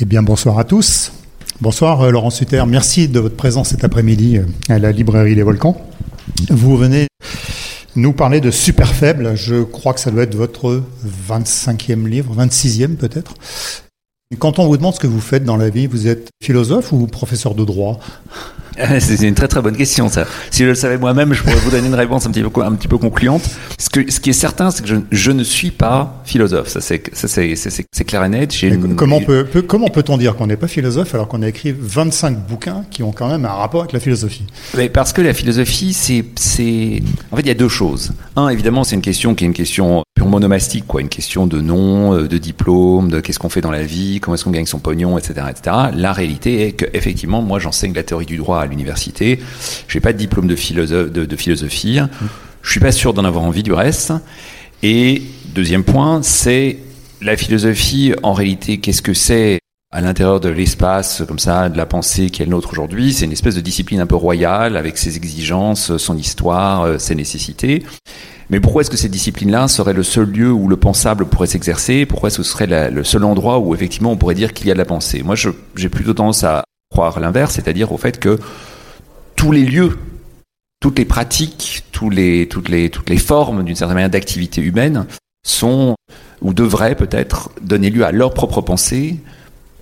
Eh bien, bonsoir à tous. Bonsoir euh, Laurent Sutter, merci de votre présence cet après-midi euh, à la librairie Les Volcans. Vous venez nous parler de Super Faible, je crois que ça doit être votre 25e livre, 26e peut-être. Quand on vous demande ce que vous faites dans la vie, vous êtes philosophe ou professeur de droit? C'est une très très bonne question ça. Si je le savais moi-même, je pourrais vous donner une réponse un petit peu, un petit peu concluante. Ce, que, ce qui est certain, c'est que je, je, ne suis pas philosophe. Ça c'est clair et net. Une... Comment peut, peut, comment peut-on dire qu'on n'est pas philosophe alors qu'on a écrit 25 bouquins qui ont quand même un rapport avec la philosophie? Mais Parce que la philosophie, c'est c'est en fait il y a deux choses. Un, évidemment, c'est une question qui est une question purement nomastique, quoi, une question de nom, euh, de diplôme, de qu'est-ce qu'on fait dans la vie, comment est-ce qu'on gagne son pognon, etc., etc. La réalité est que effectivement, moi, j'enseigne la théorie du droit à l'université. J'ai pas de diplôme de, philosophie. Je suis pas sûr d'en avoir envie du reste. Et deuxième point, c'est la philosophie. En réalité, qu'est-ce que c'est à l'intérieur de l'espace comme ça, de la pensée qui est le nôtre aujourd'hui? C'est une espèce de discipline un peu royale avec ses exigences, son histoire, euh, ses nécessités. Mais pourquoi est-ce que cette discipline-là serait le seul lieu où le pensable pourrait s'exercer? Pourquoi ce serait le seul endroit où effectivement on pourrait dire qu'il y a de la pensée? Moi, j'ai plutôt tendance à croire l'inverse, c'est-à-dire au fait que tous les lieux, toutes les pratiques, les, toutes, les, toutes les formes d'une certaine manière d'activité humaine sont ou devraient peut-être donner lieu à leur propre pensée,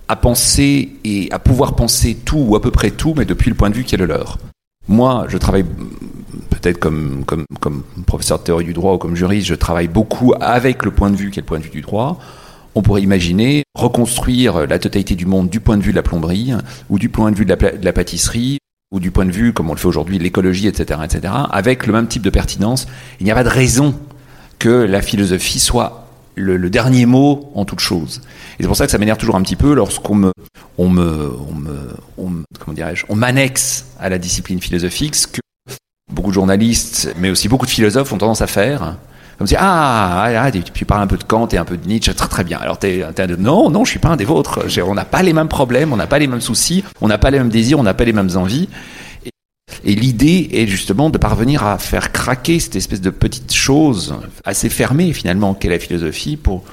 à penser et à pouvoir penser tout ou à peu près tout, mais depuis le point de vue qui est le leur. Moi, je travaille peut-être comme, comme, comme professeur de théorie du droit ou comme juriste, je travaille beaucoup avec le point de vue qui est le point de vue du droit. On pourrait imaginer reconstruire la totalité du monde du point de vue de la plomberie ou du point de vue de la, pâtisserie ou du point de vue, comme on le fait aujourd'hui, de l'écologie, etc., etc., avec le même type de pertinence. Il n'y a pas de raison que la philosophie soit le, dernier mot en toute chose. Et c'est pour ça que ça m'énerve toujours un petit peu lorsqu'on me, on me, on me, on, comment dirais-je, on m'annexe à la discipline philosophique ce que beaucoup de journalistes, mais aussi beaucoup de philosophes ont tendance à faire. Comme si, ah, ah, ah tu parles un peu de Kant et un peu de Nietzsche, très très bien. Alors t'es, t'es non, non, je suis pas un des vôtres. On n'a pas les mêmes problèmes, on n'a pas les mêmes soucis, on n'a pas les mêmes désirs, on n'a pas les mêmes envies. Et, l'idée est justement de parvenir à faire craquer cette espèce de petite chose assez fermée finalement qu'est la philosophie pour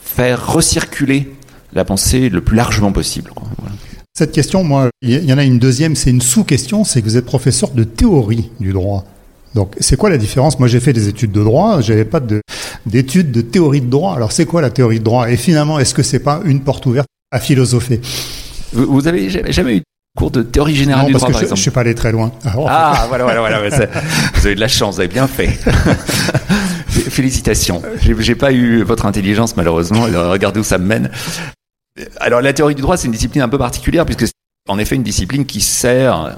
faire recirculer la pensée le plus largement possible. Cette question, moi, il y en a une deuxième, c'est une sous-question, c'est que vous êtes professeur de théorie du droit. Donc, c'est quoi la différence? Moi, j'ai fait des études de droit, j'avais pas d'études de, de, théorie de droit. Alors, c'est quoi la théorie de droit? Et finalement, est-ce que c'est pas une porte ouverte à philosopher? Vous, vous avez jamais, jamais eu cours de théorie générale non, du parce droit, que par je, exemple je suis pas allé très loin. Alors, ah, voilà, voilà, voilà. vous avez de la chance, vous avez bien fait. Félicitations. J'ai pas eu votre intelligence, malheureusement. Regardez où ça me mène. Alors la théorie du droit, c'est une discipline un peu particulière puisque c'est en effet une discipline qui sert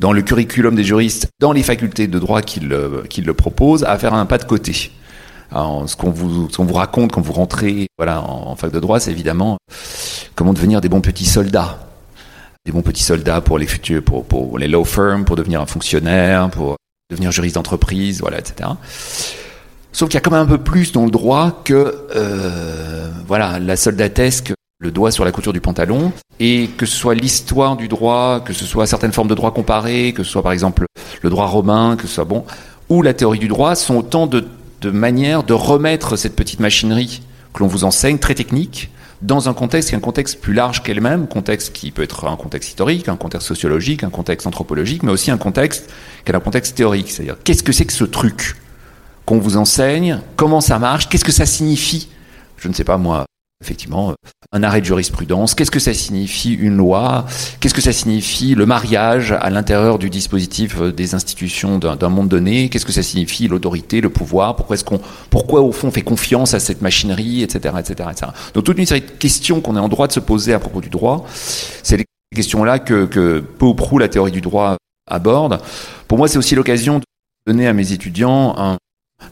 dans le curriculum des juristes, dans les facultés de droit qui le, qui le proposent, à faire un pas de côté. Ce qu'on vous, raconte quand vous rentrez voilà, en, fac de droit, c'est évidemment comment devenir des bons petits soldats. Des bons petits soldats pour les futurs, pour les law firms, pour devenir un fonctionnaire, pour devenir juriste d'entreprise, voilà, etc. Sauf qu'il y a quand même un peu plus dans le droit que euh, voilà la soldatesque, le doigt sur la couture du pantalon, et que ce soit l'histoire du droit, que ce soit certaines formes de droit comparé, que ce soit par exemple le droit romain, que ce soit bon, ou la théorie du droit, sont autant de, manières de remettre cette petite machinerie que l'on vous enseigne, très technique, dans un contexte qui un contexte plus large qu'elle-même, contexte qui peut être un contexte historique, un contexte sociologique, un contexte anthropologique, mais aussi un contexte qui est un contexte théorique. C'est-à-dire, qu'est-ce que c'est que ce truc qu'on vous enseigne? Comment ça marche? Qu'est-ce que ça signifie? Je ne sais pas moi. Effectivement, un arrêt de jurisprudence. Qu'est-ce que ça signifie une loi? Qu'est-ce que ça signifie le mariage à l'intérieur du dispositif des institutions d'un monde donné? Qu'est-ce que ça signifie l'autorité, le pouvoir? Pourquoi est-ce qu'on, pourquoi au fond on fait confiance à cette machinerie, etc., etc., etc. Donc toute une série de questions qu'on est en droit de se poser à propos du droit. C'est les questions-là que, que peu ou prou la théorie du droit aborde. Pour moi, c'est aussi l'occasion de donner à mes étudiants un,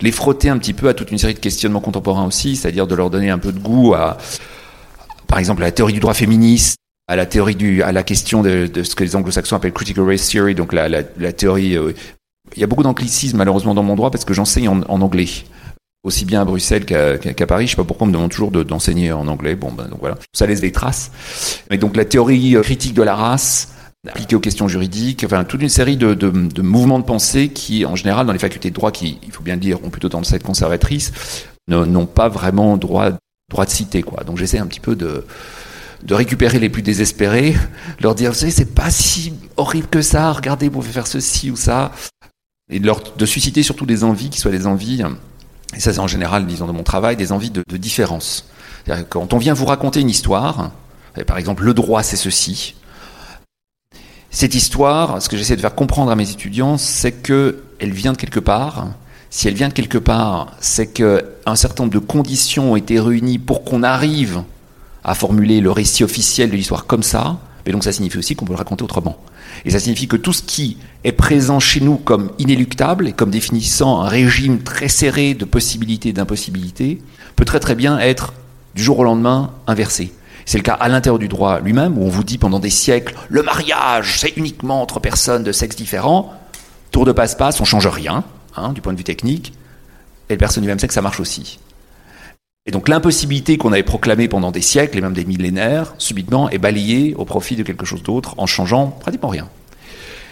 les frotter un petit peu à toute une série de questionnements contemporains aussi, c'est-à-dire de leur donner un peu de goût à, par exemple, à la théorie du droit féministe, à la théorie du, à la question de, ce que les anglo-saxons appellent critical race theory, donc la, la, la théorie. Euh, il y a beaucoup d'anglicisme malheureusement dans mon droit parce que j'enseigne en, en, anglais. Aussi bien à Bruxelles qu'à qu Paris, je sais pas pourquoi on me demande toujours d'enseigner de, en anglais. Bon, ben donc voilà, ça laisse des traces. Mais donc la théorie critique de la race, appliquée aux questions juridiques, enfin toute une série de, de, de, mouvements de pensée qui, en général, dans les facultés de droit, qui, il faut bien le dire, ont plutôt tendance à être conservatrices, n'ont pas vraiment droit, pour être cité, quoi. Donc j'essaie un petit peu de, de récupérer les plus désespérés, leur dire, vous savez, c'est pas si horrible que ça, regardez, vous pouvez faire ceci ou ça, et de, leur, de susciter surtout des envies qui soient des envies, et ça c'est en général, disons, de mon travail, des envies de, de différence. Quand on vient vous raconter une histoire, par exemple, le droit c'est ceci, cette histoire, ce que j'essaie de faire comprendre à mes étudiants, c'est que elle vient de quelque part. Si elle vient de quelque part, c'est qu'un certain nombre de conditions ont été réunies pour qu'on arrive à formuler le récit officiel de l'histoire comme ça, mais donc ça signifie aussi qu'on peut le raconter autrement. Et ça signifie que tout ce qui est présent chez nous comme inéluctable et comme définissant un régime très serré de possibilités et d'impossibilités peut très très bien être du jour au lendemain inversé. C'est le cas à l'intérieur du droit lui-même, où on vous dit pendant des siècles, le mariage, c'est uniquement entre personnes de sexe différents. Tour de passe-passe, on change rien, hein, du point de vue technique, et les personnes du même sexe, ça marche aussi. Et donc l'impossibilité qu'on avait proclamée pendant des siècles et même des millénaires, subitement, est balayée au profit de quelque chose d'autre en changeant pratiquement rien.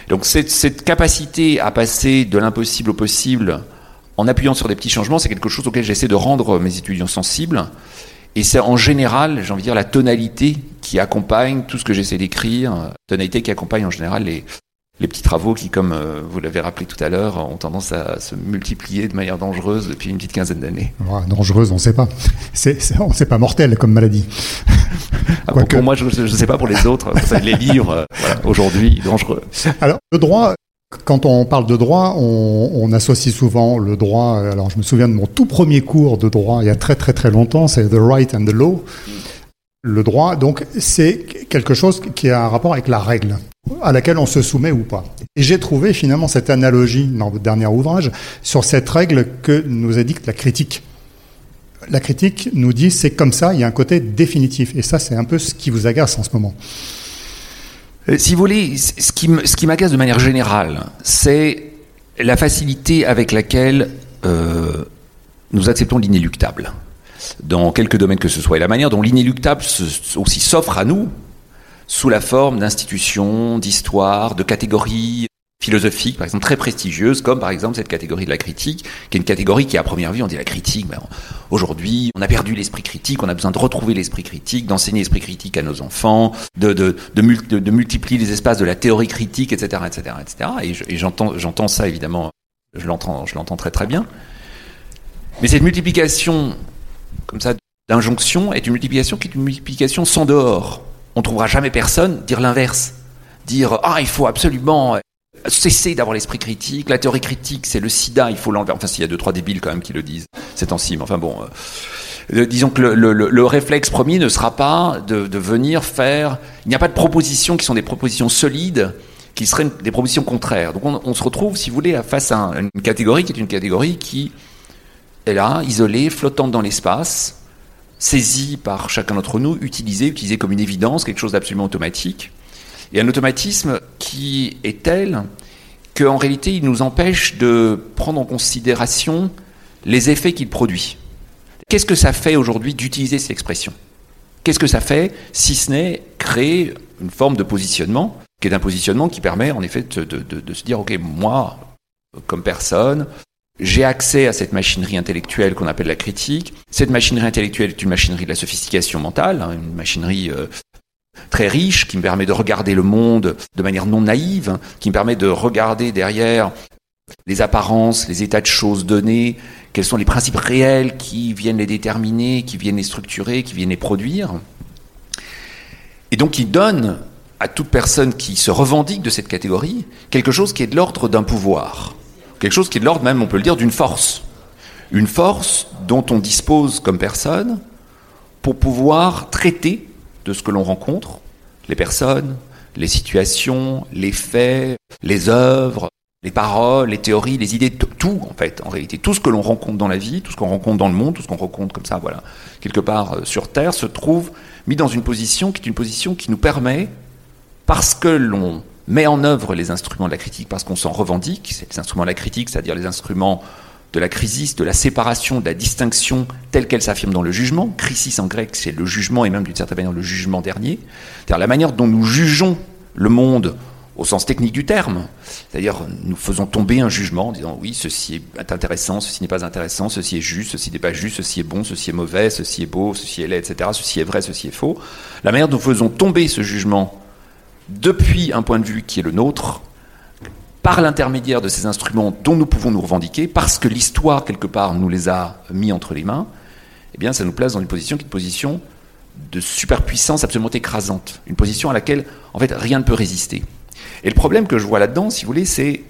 Donc cette, cette capacité à passer de l'impossible au possible en appuyant sur des petits changements, c'est quelque chose auquel j'essaie de rendre mes étudiants sensibles. Et c'est en général, j'ai envie de dire, la tonalité qui accompagne tout ce que j'essaie d'écrire, tonalité qui accompagne en général les, les petits travaux qui, comme euh, vous l'avez rappelé tout à l'heure, ont tendance à se multiplier de manière dangereuse depuis une petite quinzaine d'années. dangereuse, on ne sait pas. C'est, on sait pas mortel comme maladie. Ah, pour, moi, je ne sais pas pour les autres. les livres, euh, aujourd'hui, dangereux. Alors, le droit, quand on parle de droit, on, associe souvent le droit. Alors, je me souviens de mon tout premier cours de droit il y a très très très longtemps, c'est The Right and the Law. Le droit, donc, c'est quelque chose qui a un rapport avec la règle à laquelle on se soumet ou pas. Et j'ai trouvé finalement cette analogie dans votre dernier ouvrage sur cette règle que nous édicte la critique. La critique nous dit c'est comme ça, il y a un côté définitif. Et ça, c'est un peu ce qui vous agace en ce moment. Euh, si vous voulez, ce qui m'agace de manière générale, c'est la facilité avec laquelle euh, nous acceptons l'inéluctable. Dans quelques domaines que ce soit, et la manière dont l'inéluctable aussi s'offre à nous sous la forme d'institutions, d'histoires, de catégories philosophiques, par exemple, très prestigieuses, comme par exemple cette catégorie de la critique, qui est une catégorie qui, à première vue, on dit la critique, mais aujourd'hui, on a perdu l'esprit critique, on a besoin de retrouver l'esprit critique, d'enseigner l'esprit critique à nos enfants, de, de, de, multiplier les espaces de la théorie critique, etc., etc., etc. Et j'entends, j'entends ça, évidemment, je l'entends, très très bien. Mais cette multiplication, comme ça, d'injonction est une multiplication qui est une multiplication sans dehors on trouvera jamais personne dire l'inverse. Dire ah il faut absolument cesser d'avoir l'esprit critique, la théorie critique c'est le sida, il faut l'enlever. Enfin s'il y a deux trois débiles quand même qui le disent c'est temps-ci, enfin bon. Euh, disons que le, réflexe premier ne sera pas de, venir faire. Il n'y a pas de propositions qui sont des propositions solides, qui seraient des propositions contraires. Donc on, se retrouve, si vous voulez, face à une catégorie qui est une catégorie qui est là, isolée, flottante dans l'espace, saisi par chacun d'entre nous, utilisé, utilisé comme une évidence, quelque chose d'absolument automatique. Et un automatisme qui est tel qu'en réalité, il nous empêche de prendre en considération les effets qu'il produit. Qu'est-ce que ça fait aujourd'hui d'utiliser cette expression Qu'est-ce que ça fait si ce n'est créer une forme de positionnement, qui est un positionnement qui permet en effet de, de se dire, OK, moi, comme personne, j'ai accès à cette machinerie intellectuelle qu'on appelle la critique. Cette machinerie intellectuelle est une machinerie de la sophistication mentale, hein, une machinerie euh, très riche qui me permet de regarder le monde de manière non naïve, qui me permet de regarder derrière les apparences, les états de choses donnés, quels sont les principes réels qui viennent les déterminer, qui viennent les structurer, qui viennent les produire. Et donc qui donne à toute personne qui se revendique de cette catégorie quelque chose qui est de l'ordre d'un pouvoir quelque chose qui est de l'ordre même, on peut le dire, d'une force. Une force dont on dispose comme personne pour pouvoir traiter de ce que l'on rencontre, les personnes, les situations, les faits, les œuvres, les paroles, les théories, les idées, tout en fait, en réalité, tout ce que l'on rencontre dans la vie, tout ce qu'on rencontre dans le monde, tout ce qu'on rencontre comme ça, voilà, quelque part euh, sur Terre, se trouve mis dans une position qui est une position qui nous permet, parce que l'on met en œuvre les instruments de la critique parce qu'on s'en revendique, c'est les instruments de la critique, c'est-à-dire les instruments de la crisis, de la séparation, de la distinction telle qu'elle s'affirme dans le jugement. Crisis en grec, c'est le jugement et même d'une certaine manière le jugement dernier. C'est-à-dire la manière dont nous jugeons le monde au sens technique du terme. C'est-à-dire, nous faisons tomber un jugement en disant oui, ceci est intéressant, ceci n'est pas intéressant, ceci est juste, ceci n'est pas juste, ceci est bon, ceci est mauvais, ceci est beau, ceci est laid, etc. Ceci est vrai, ceci est faux. La manière dont nous faisons tomber ce jugement depuis un point de vue qui est le nôtre, par l'intermédiaire de ces instruments dont nous pouvons nous revendiquer, parce que l'histoire, quelque part, nous les a mis entre les mains, eh bien, ça nous place dans une position qui est une position de superpuissance absolument écrasante, une position à laquelle, en fait, rien ne peut résister. Et le problème que je vois là-dedans, si vous voulez, c'est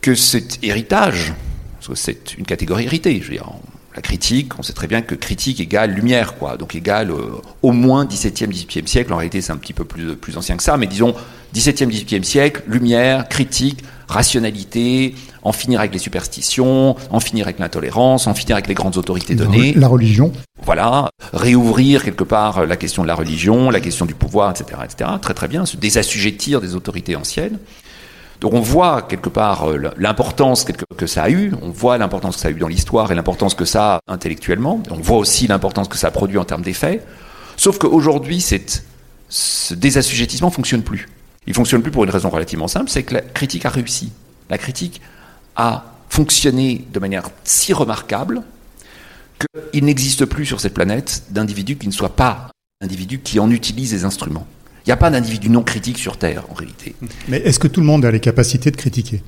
que cet héritage, parce que c'est une catégorie héritée, je veux dire, la critique, on sait très bien que critique égale lumière, quoi, donc égale euh, au moins 17e, 18e siècle, en réalité c'est un petit peu plus, plus ancien que ça, mais disons 17e, 18e siècle, lumière, critique, rationalité, en finir avec les superstitions, en finir avec l'intolérance, en finir avec les grandes autorités données. La religion. Voilà, réouvrir quelque part la question de la religion, la question du pouvoir, etc., etc. Très très bien, se désassujettir des autorités anciennes. Donc on voit quelque part euh, l'importance que ça a eu, on voit l'importance que ça a eu dans l'histoire et l'importance que ça a intellectuellement, on voit aussi l'importance que ça a produit en termes d'effets, sauf qu'aujourd'hui ce désassujettissement ne fonctionne plus. Il fonctionne plus pour une raison relativement simple, c'est que la critique a réussi. La critique a fonctionné de manière si remarquable qu'il n'existe plus sur cette planète d'individus qui ne soient pas individus qui en utilisent les instruments. Il n'y a pas d'individu non critique sur Terre, en réalité. Mais est-ce que tout le monde a les capacités de critiquer?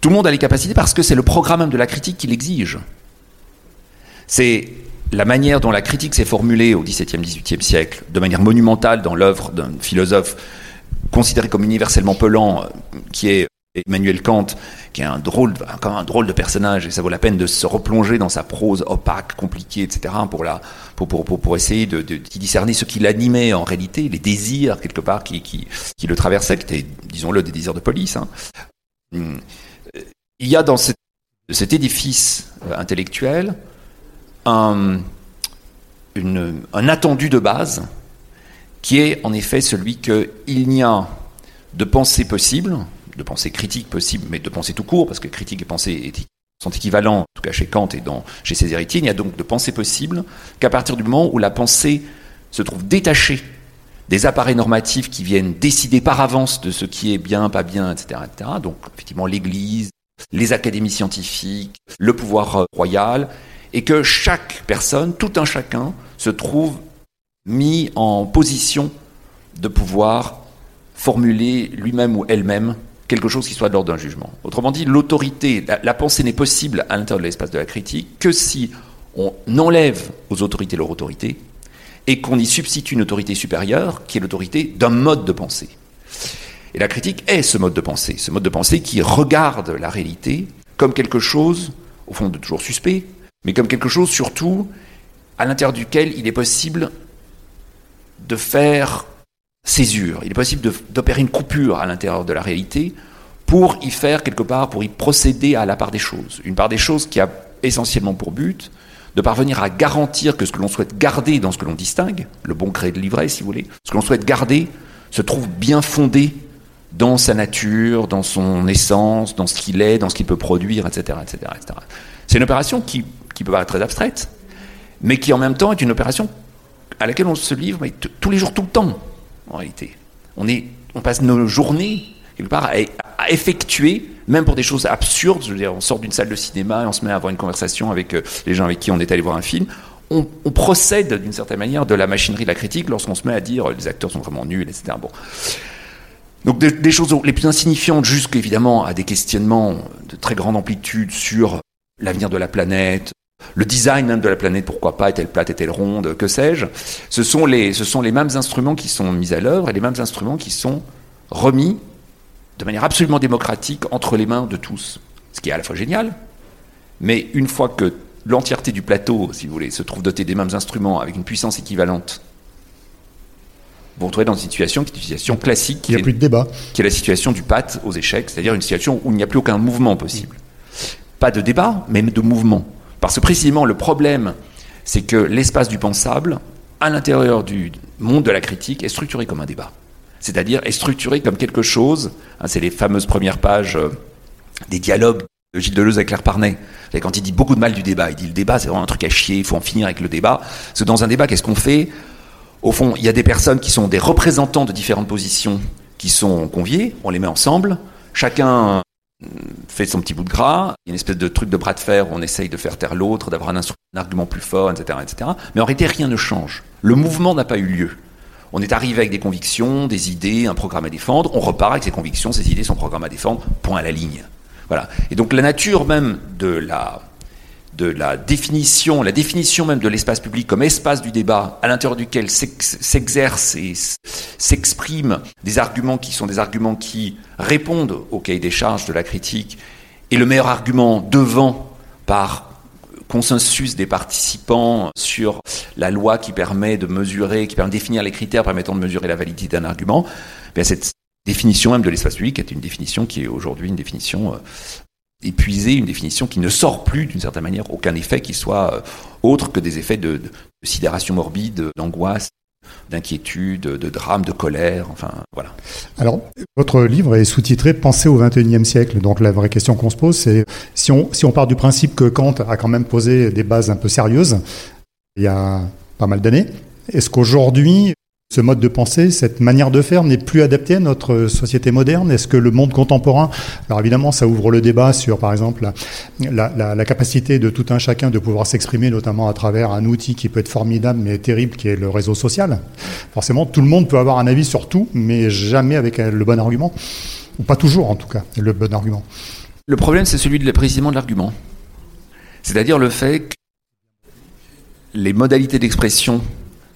Tout le monde a les capacités parce que c'est le programme même de la critique qui l'exige. C'est la manière dont la critique s'est formulée au XVIIe, XVIIIe siècle, de manière monumentale dans l'œuvre d'un philosophe considéré comme universellement pelant, euh, qui est Emmanuel Kant, qui est un drôle, un drôle de personnage, et ça vaut la peine de se replonger dans sa prose opaque, compliquée, etc., pour, la, pour, pour, pour, essayer de, discerner ce qui l'animait en réalité, les désirs, quelque part, qui, qui, le traversaient, qui étaient, disons-le, des désirs de police. Hein. Il y a dans cet, édifice euh, intellectuel un, un attendu de base qui est en effet celui qu'il n'y a de pensée possible, de pensée critique possible, mais de pensée tout court, parce que critique et pensée sont équivalents, en tout cas chez Kant et dans, chez ses héritiers, il n'y a donc de pensée possible qu'à partir du moment où la pensée se trouve détachée des appareils normatifs qui viennent décider par avance de ce qui est bien, pas bien, etc. etc. donc effectivement l'Église, les académies scientifiques, le pouvoir royal, et que chaque personne, tout un chacun, se trouve mis en position de pouvoir formuler lui-même ou elle-même quelque chose qui soit de l'ordre d'un jugement. Autrement dit, l'autorité, la, pensée n'est possible à l'intérieur de l'espace de la critique que si on enlève aux autorités leur autorité et qu'on y substitue une autorité supérieure qui est l'autorité d'un mode de pensée. Et la critique est ce mode de pensée, ce mode de pensée qui regarde la réalité comme quelque chose, au fond, de toujours suspect, mais comme quelque chose surtout à l'intérieur duquel il est possible de faire césure, il est possible d'opérer une coupure à l'intérieur de la réalité pour y faire quelque part, pour y procéder à la part des choses. Une part des choses qui a essentiellement pour but de parvenir à garantir que ce que l'on souhaite garder dans ce que l'on distingue, le bon gré de livret si vous voulez, ce que l'on souhaite garder se trouve bien fondé dans sa nature, dans son essence, dans ce qu'il est, dans ce qu'il peut produire, etc. etc., etc. C'est une opération qui, peut paraître très abstraite, mais qui en même temps est une opération à laquelle on se livre tous les jours, tout le temps, en réalité. On, passe nos journées, quelque part, à, effectuer, même pour des choses absurdes, je veux dire, on sort d'une salle de cinéma et on se met à avoir une conversation avec euh, les gens avec qui on est allé voir un film, on, procède d'une certaine manière de la machinerie de la critique lorsqu'on se met à dire les acteurs sont vraiment nuls, etc. Bon. Donc des, des choses les plus insignifiantes, jusqu'évidemment à des questionnements de très grande amplitude sur l'avenir de la planète, le design même de la planète, pourquoi pas, est-elle plate, est-elle ronde, que sais-je, ce, sont les, ce sont les mêmes instruments qui sont mis à l'œuvre et les mêmes instruments qui sont remis de manière absolument démocratique entre les mains de tous. Ce qui est à la fois génial, mais une fois que l'entièreté du plateau, si vous voulez, se trouve doté des mêmes instruments avec une puissance équivalente, vous vous retrouvez dans une situation qui est une situation classique. Il n'y a plus de débat. Qui est la situation du pâte aux échecs, c'est-à-dire une situation où il n'y a plus aucun mouvement possible. Pas de débat, mais de mouvement. Parce que précisément, le problème, c'est que l'espace du pensable, à l'intérieur du monde de la critique, est structuré comme un débat. C'est-à-dire est structuré comme quelque chose, hein, c'est les fameuses premières pages euh, des dialogues de Gilles Deleuze avec Claire Parnet. Quand il dit beaucoup de mal du débat, il dit le débat c'est vraiment un truc à chier, il faut en finir avec le débat. Parce que dans un débat, qu'est-ce qu'on fait? Au fond, il y a des personnes qui sont des représentants de différentes positions qui sont conviés, on les met ensemble, chacun fait son petit bout de gras, il y a une espèce de truc de bras de fer où on essaye de faire taire l'autre, d'avoir un, argument plus fort, etc., etc. Mais en réalité, rien ne change. Le mouvement n'a pas eu lieu. On est arrivé avec des convictions, des idées, un programme à défendre, on repart avec ses convictions, ses idées, son programme à défendre, point à la ligne. Voilà. Et donc la nature même de la, de la définition, la définition même de l'espace public comme espace du débat à l'intérieur duquel s'exercent et s'expriment des arguments qui sont des arguments qui répondent au cahier des charges de la critique, et le meilleur argument devant par consensus des participants sur la loi qui permet de mesurer, qui permet de définir les critères permettant de mesurer la validité d'un argument, bien cette définition même de l'espace public est une définition qui est aujourd'hui une définition épuisée, une définition qui ne sort plus d'une certaine manière aucun effet qui soit euh, autre que des effets de, de sidération morbide, d'angoisse, d'inquiétude, de drame, de colère, enfin voilà. Alors, votre livre est sous-titré Penser au XXIe siècle. Donc la vraie question qu'on se pose, c'est si on, si on part du principe que Kant a quand même posé des bases un peu sérieuses il y a pas mal d'années, est-ce qu'aujourd'hui, ce mode de pensée, cette manière de faire n'est plus adaptée à notre société moderne Est-ce que le monde contemporain, alors évidemment ça ouvre le débat sur par exemple la, capacité de tout un chacun de pouvoir s'exprimer notamment à travers un outil qui peut être formidable mais terrible qui est le réseau social. Forcément tout le monde peut avoir un avis sur tout mais jamais avec le bon argument, ou pas toujours en tout cas le bon argument. Le problème c'est celui de, précisément de l'argument. C'est-à-dire le fait que les modalités d'expression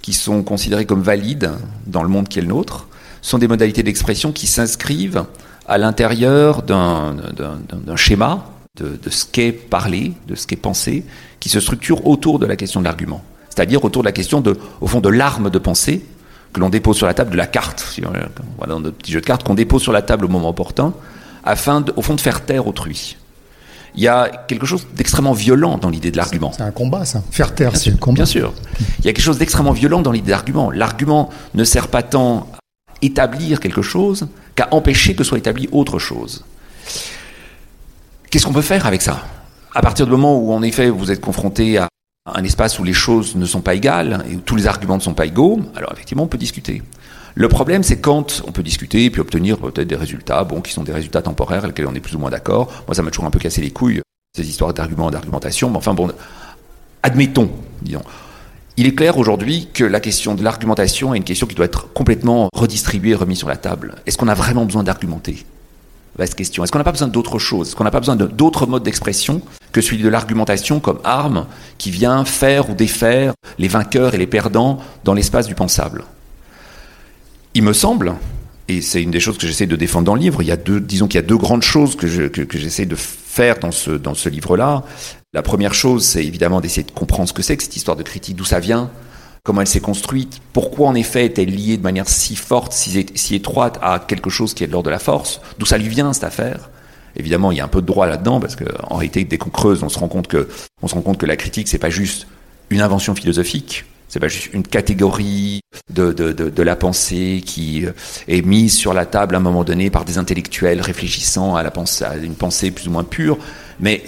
qui sont considérées comme valides dans le monde qui est le nôtre, sont des modalités d'expression qui s'inscrivent à l'intérieur d'un schéma de, de, ce qu'est parler, de ce qu'est penser, qui se structure autour de la question de l'argument. C'est-à-dire autour de la question, de, au fond, de l'arme de pensée que l'on dépose sur la table, de la carte, dans notre petit jeu de cartes, qu'on dépose sur la table au moment opportun, afin, au fond, de faire taire autrui il y a quelque chose d'extrêmement violent dans l'idée de l'argument. C'est un combat, ça. Faire taire, c'est un combat. Bien sûr. Il y a quelque chose d'extrêmement violent dans l'idée d'argument. L'argument ne sert pas tant à établir quelque chose qu'à empêcher que soit établi autre chose. Qu'est-ce qu'on peut faire avec ça? À partir du moment où, en effet, vous êtes confronté à un espace où les choses ne sont pas égales et où tous les arguments ne sont pas égaux, alors effectivement, on peut discuter. Le problème, c'est quand on peut discuter et puis obtenir peut-être des résultats, bon, qui sont des résultats temporaires, avec lesquels on est plus ou moins d'accord. Moi, ça m'a toujours un peu cassé les couilles, ces histoires d'arguments, d'argumentation. Mais enfin, bon, admettons, disons. Il est clair aujourd'hui que la question de l'argumentation est une question qui doit être complètement redistribuée, remise sur la table. Est-ce qu'on a vraiment besoin d'argumenter? Vaste question. Est-ce qu'on n'a pas besoin d'autre chose? Est-ce qu'on n'a pas besoin d'autres modes d'expression que celui de l'argumentation comme arme qui vient faire ou défaire les vainqueurs et les perdants dans l'espace du pensable? Il me semble, et c'est une des choses que j'essaie de défendre dans le livre, il y a deux, disons qu'il y a deux grandes choses que, j'essaie de faire dans ce, dans ce livre-là. La première chose, c'est évidemment d'essayer de comprendre ce que c'est que cette histoire de critique, d'où ça vient, comment elle s'est construite, pourquoi en effet est-elle liée de manière si forte, si, si étroite à quelque chose qui est de l'ordre de la force, d'où ça lui vient cette affaire. Évidemment, il y a un peu de droit là-dedans parce qu'en réalité, dès qu'on creuse, on se rend compte que, on se rend compte que la critique, c'est pas juste une invention philosophique, c'est pas juste une catégorie de, de, de, de, la pensée qui euh, est mise sur la table à un moment donné par des intellectuels réfléchissant à, la pensée, à une pensée plus ou moins pure, mais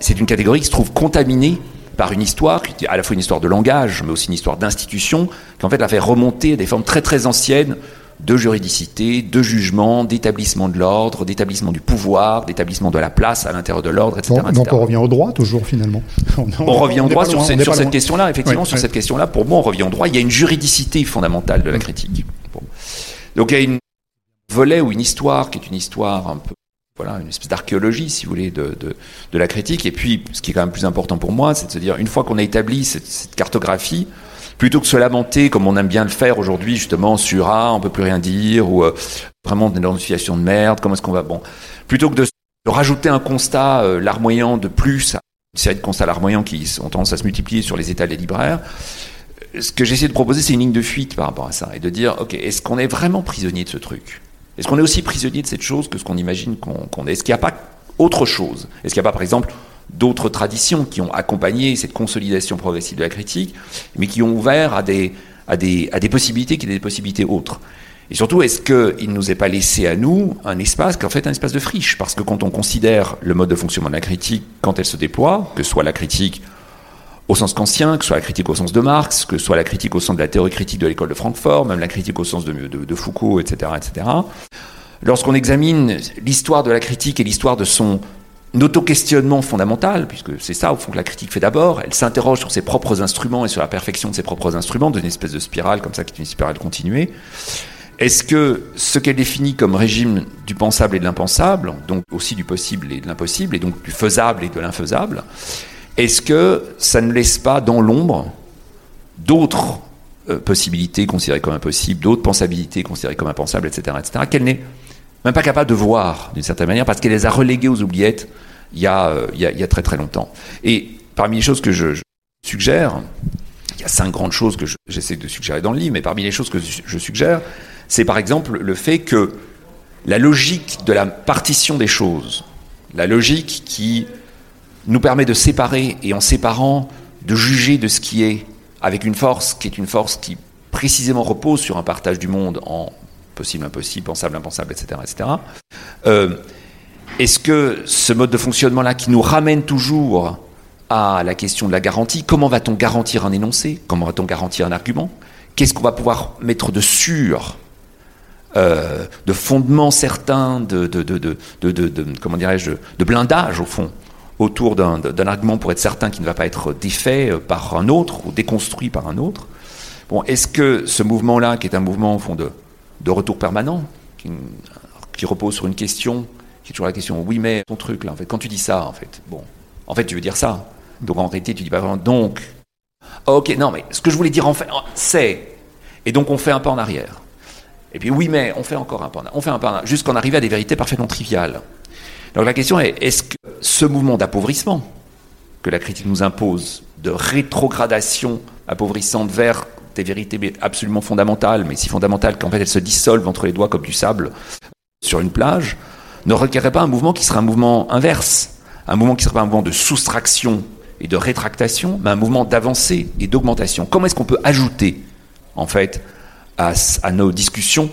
c'est une catégorie qui se trouve contaminée par une histoire, qui à la fois une histoire de langage, mais aussi une histoire d'institution, qui en fait la fait remonter à des formes très très anciennes de juridicité, de jugement, d'établissement de l'ordre, d'établissement du pouvoir, d'établissement de la place à l'intérieur de l'ordre, etc., Donc on revient au droit toujours finalement. On, revient au droit sur, cette question-là, effectivement, sur cette question-là. Pour moi, on revient au droit. Il y a une juridicité fondamentale de la critique. Donc il y a une volet ou une histoire qui est une histoire un peu voilà, une espèce d'archéologie, si vous voulez, de, de, de, la critique. Et puis, ce qui est quand même plus important pour moi, c'est de se dire, une fois qu'on a établi cette, cette cartographie, plutôt que se lamenter comme on aime bien le faire aujourd'hui justement sur ah on peut plus rien dire ou euh, vraiment on est dans une situation de merde comment est-ce qu'on va bon. Plutôt que de, rajouter un constat euh, larmoyant de plus une série de constats larmoyants qui ont tendance à se multiplier sur les états des libraires ce que j'essaie de proposer c'est une ligne de fuite par rapport à ça et de dire ok est-ce qu'on est vraiment prisonnier de ce truc? Est-ce qu'on est aussi prisonnier de cette chose que ce qu'on imagine qu'on est? Est-ce qu'il n'y a pas autre chose? Est-ce qu'il n'y a pas par exemple d'autres traditions qui ont accompagné cette consolidation progressive de la critique, mais qui ont ouvert à des, à des, à des possibilités qui étaient des possibilités autres. Et surtout, est-ce qu'il ne nous est pas laissé à nous un espace qui en fait un espace de friche? Parce que quand on considère le mode de fonctionnement de la critique, quand elle se déploie, que ce soit la critique au sens kantien, que ce soit la critique au sens de Marx, que ce soit la critique au sens de la théorie critique de l'école de Francfort, même la critique au sens de, de Foucault, etc., etc. Lorsqu'on examine l'histoire de la critique et l'histoire de son auto-questionnement fondamental, puisque c'est ça au fond que la critique fait d'abord, elle s'interroge sur ses propres instruments et sur la perfection de ses propres instruments, d'une espèce de spirale comme ça qui est une spirale continuée. Est-ce que ce qu'elle définit comme régime du pensable et de l'impensable, donc aussi du possible et de l'impossible, et donc du faisable et de l'infaisable, est-ce que ça ne laisse pas dans l'ombre d'autres euh, possibilités considérées comme impossibles, d'autres pensabilités considérées comme impensables, etc., etc., qu'elle n'est même pas capable de voir d'une certaine manière parce qu'elle les a reléguées aux oubliettes il y a, euh, il y a, très très longtemps. Et parmi les choses que je, suggère, il y a cinq grandes choses que j'essaie de suggérer dans le livre, mais parmi les choses que je suggère, c'est par exemple le fait que la logique de la partition des choses, la logique qui nous permet de séparer et en séparant, de juger de ce qui est avec une force qui est une force qui précisément repose sur un partage du monde en possible, impossible, pensable, impensable, etc. etc. Euh, est-ce que ce mode de fonctionnement-là qui nous ramène toujours à la question de la garantie, comment va-t-on garantir un énoncé? Comment va-t-on garantir un argument? Qu'est-ce qu'on va pouvoir mettre de sûr euh, de fondements certains, de, comment dirais-je, de blindage au fond, autour d'un argument pour être certain qu'il ne va pas être défait euh, par un autre ou déconstruit par un autre? Est-ce que ce mouvement-là, qui est un mouvement au fond de, de retour permanent, qui, repose sur une question, qui est toujours la question, oui mais ton truc là, en fait, quand tu dis ça, en fait, bon, en fait tu veux dire ça. Donc en réalité tu dis pas vraiment donc. Ok, non mais ce que je voulais dire en fait, c'est, et donc on fait un pas en arrière. Et puis oui, mais on fait encore un pas, on fait un pas, jusqu'en arriver à des vérités parfaitement triviales. Donc la question est, est-ce que ce mouvement d'appauvrissement que la critique nous impose, de rétrogradation appauvrissante vers des vérités absolument fondamentales, mais si fondamentales qu'en fait elles se dissolvent entre les doigts comme du sable sur une plage, ne requérait pas un mouvement qui serait un mouvement inverse, un mouvement qui serait pas un mouvement de soustraction et de rétractation, mais un mouvement d'avancée et d'augmentation. Comment est-ce qu'on peut ajouter, en fait, à, nos discussions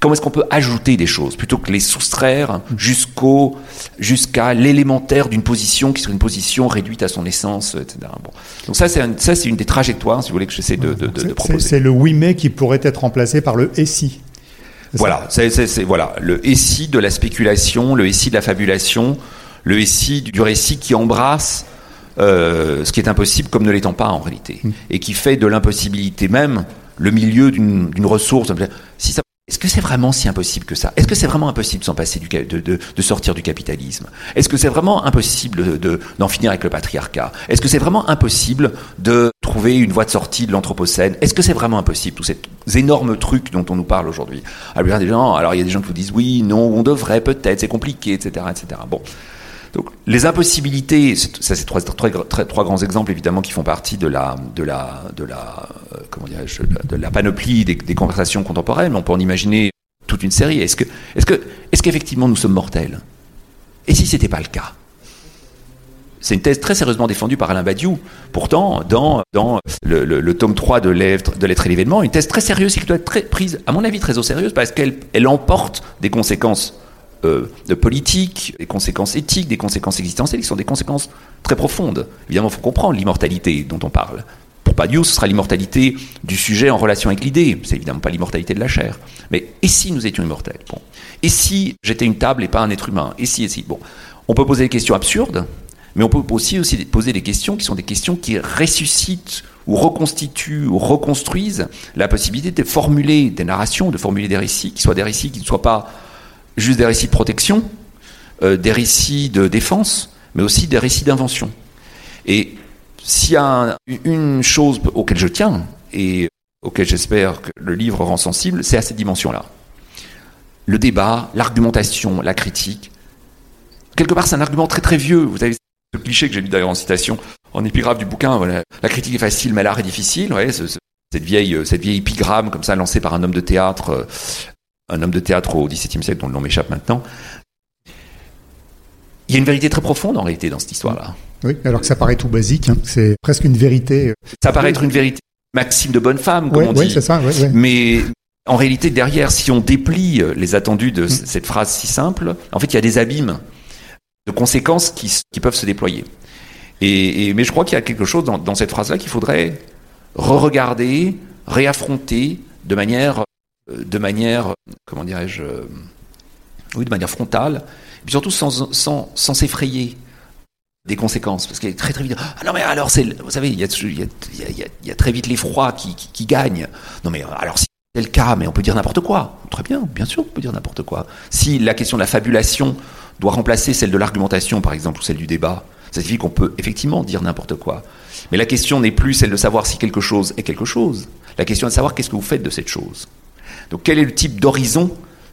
Comment est-ce qu'on peut ajouter des choses plutôt que les soustraire jusqu'au jusqu'à l'élémentaire d'une position qui serait une position réduite à son essence, etc. Bon. Donc ça, c'est ça, c'est une des trajectoires, si vous voulez, que j'essaie de, de, de, proposer. C'est le oui mais qui pourrait être remplacé par le et si. Voilà, c'est voilà le et si de la spéculation, le et si de la fabulation, le et si du récit qui embrasse euh, ce qui est impossible comme ne l'étant pas en réalité, mm. et qui fait de l'impossibilité même le milieu d'une ressource. Si ça, est-ce que c'est vraiment si impossible que ça? Est-ce que c'est vraiment impossible de passer de, de, sortir du capitalisme? Est-ce que c'est vraiment impossible d'en finir avec le patriarcat? Est-ce que c'est vraiment impossible de trouver une voie de sortie de l'anthropocène? Est-ce que c'est vraiment impossible tous ces énormes trucs dont on nous parle aujourd'hui? Alors il y a des gens, alors il y a des gens qui vous disent oui, non, on devrait peut-être, c'est compliqué, etc., etc. Bon, donc, les impossibilités, ça c'est trois, grands exemples évidemment qui font partie de la, euh, panoplie des, conversations contemporaines. On peut en imaginer toute une série. Est-ce que, qu'effectivement nous sommes mortels? Et si c'était pas le cas? C'est une thèse très sérieusement défendue par Alain Badiou. Pourtant, dans, le, tome 3 de l'être, de l'être et l'événement, une thèse très sérieuse qui doit être prise, à mon avis, très au sérieux, parce qu'elle elle emporte des conséquences euh, de politique, des conséquences éthiques, des conséquences existentielles, qui sont des conséquences très profondes. Évidemment, il faut comprendre l'immortalité dont on parle. Pour Badiou, ce sera l'immortalité du sujet en relation avec l'idée. C'est évidemment pas l'immortalité de la chair. Mais et si nous étions immortels? Bon. Et si j'étais une table et pas un être humain? Et si, et si? Bon, on peut poser des questions absurdes, mais on peut aussi, aussi poser des questions qui sont des questions qui ressuscitent ou reconstituent ou reconstruisent la possibilité de formuler des narrations, de formuler des récits, qui soient des récits qui ne soient pas juste des récits de protection, euh, des récits de défense, mais aussi des récits d'invention. Et s'il y a une chose auquel je tiens, et auquel j'espère que le livre rend sensible, c'est à cette dimension-là. Le débat, l'argumentation, la critique. Quelque part, c'est un argument très très vieux. Vous avez ce cliché que j'ai lu d'ailleurs en citation, en épigraphe du bouquin. La critique est facile, mais l'art est difficile. cette vieille, cette vieille épigramme comme ça lancée par un homme de théâtre euh, un homme de théâtre au XVIIe siècle dont le nom m'échappe maintenant. Il y a une vérité très profonde en réalité dans cette histoire-là. Oui, alors que ça paraît tout basique, hein. c'est presque une vérité. Euh, ça paraît être une vérité, maxime de bonne femme, comme on dit. Oui, c'est ça. Mais en réalité, derrière, si on déplie euh, les attendus de mm. cette phrase si simple, en fait, il y a des abîmes de conséquences qui, qui peuvent se déployer. Et, mais je crois qu'il y a quelque chose dans, cette phrase-là qu'il faudrait re-regarder, réaffronter de manière, de manière, comment dirais-je, euh, oui, de manière frontale, et puis surtout sans, sans, s'effrayer des conséquences, parce qu'il est très très vite. Ah non mais alors c'est, vous savez, il y a, y a très vite l'effroi qui, qui, qui gagne. Non mais alors si c'est le cas, mais on peut dire n'importe quoi. Très bien, bien sûr, on peut dire n'importe quoi. Si la question de la fabulation doit remplacer celle de l'argumentation, par exemple, ou celle du débat, ça signifie qu'on peut effectivement dire n'importe quoi. Mais la question n'est plus celle de savoir si quelque chose est quelque chose. La question est de savoir qu'est-ce que vous faites de cette chose. Donc quel est le type d'horizon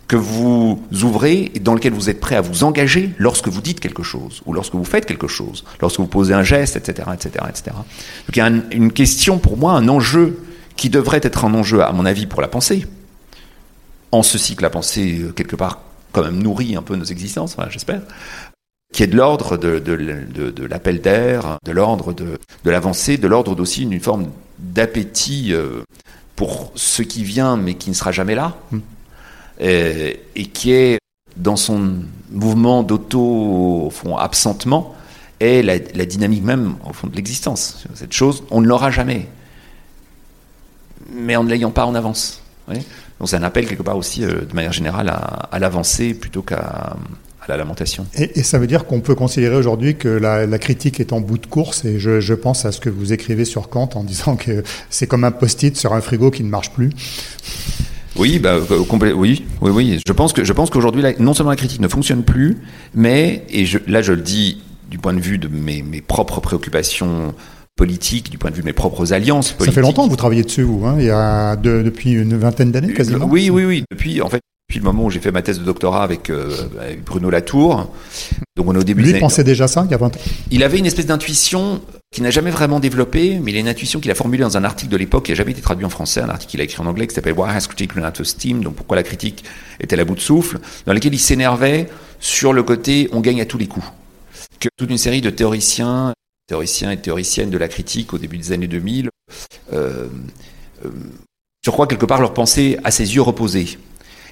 que vous ouvrez et dans lequel vous êtes prêt à vous engager lorsque vous dites quelque chose, ou lorsque vous faites quelque chose, lorsque vous posez un geste, etc. etc., etc. Donc il y a une question pour moi, un enjeu qui devrait être un enjeu, à mon avis, pour la pensée, en ceci que la pensée, euh, quelque part, quand même nourrit un peu nos existences, j'espère, qui est de l'ordre de, l'appel d'air, de l'ordre de, l'avancée, de l'ordre aussi d'une forme d'appétit euh, pour ce qui vient mais qui ne sera jamais là, hmm. et, qui est dans son mouvement d'auto, au fond, absentement, est la, la, dynamique même, au fond, de l'existence. Cette chose, on ne l'aura jamais mais en ne l'ayant pas en avance. Donc c'est un appel quelque part aussi, euh, de manière générale, à, l'avancée plutôt qu'à la lamentation. Et, ça veut dire qu'on peut considérer aujourd'hui que la, critique est en bout de course, et je, pense à ce que vous écrivez sur Kant en disant que c'est comme un post-it sur un frigo qui ne marche plus. Oui, bah, euh, oui, oui, oui. Je pense que je pense qu'aujourd'hui, non seulement la critique ne fonctionne plus, mais et je, là, je le dis du point de vue de mes, mes propres préoccupations politique, du point de vue de mes propres alliances politiques. Ça fait longtemps que vous travaillez dessus, vous, hein il y a depuis une vingtaine d'années quasiment Oui, oui, oui. Depuis, en fait, depuis le moment où j'ai fait ma thèse de doctorat avec, euh, Bruno Latour. Donc on est au début Lui pensait déjà ça il y a 20 ans? Il avait une espèce d'intuition qu'il n'a jamais vraiment développée, mais il a une intuition qu'il a formulée dans un article de l'époque qui n'a jamais été traduit en français, un article qu'il a écrit en anglais qui s'appelle Why has critique run out of steam? Donc pourquoi la critique est-elle à bout de souffle? Dans lequel il s'énervait sur le côté on gagne à tous les coups. Que toute une série de théoriciens théoriciens et théoriciennes de la critique au début des années 2000, euh, euh, je crois quelque part leur pensée à ses yeux reposés.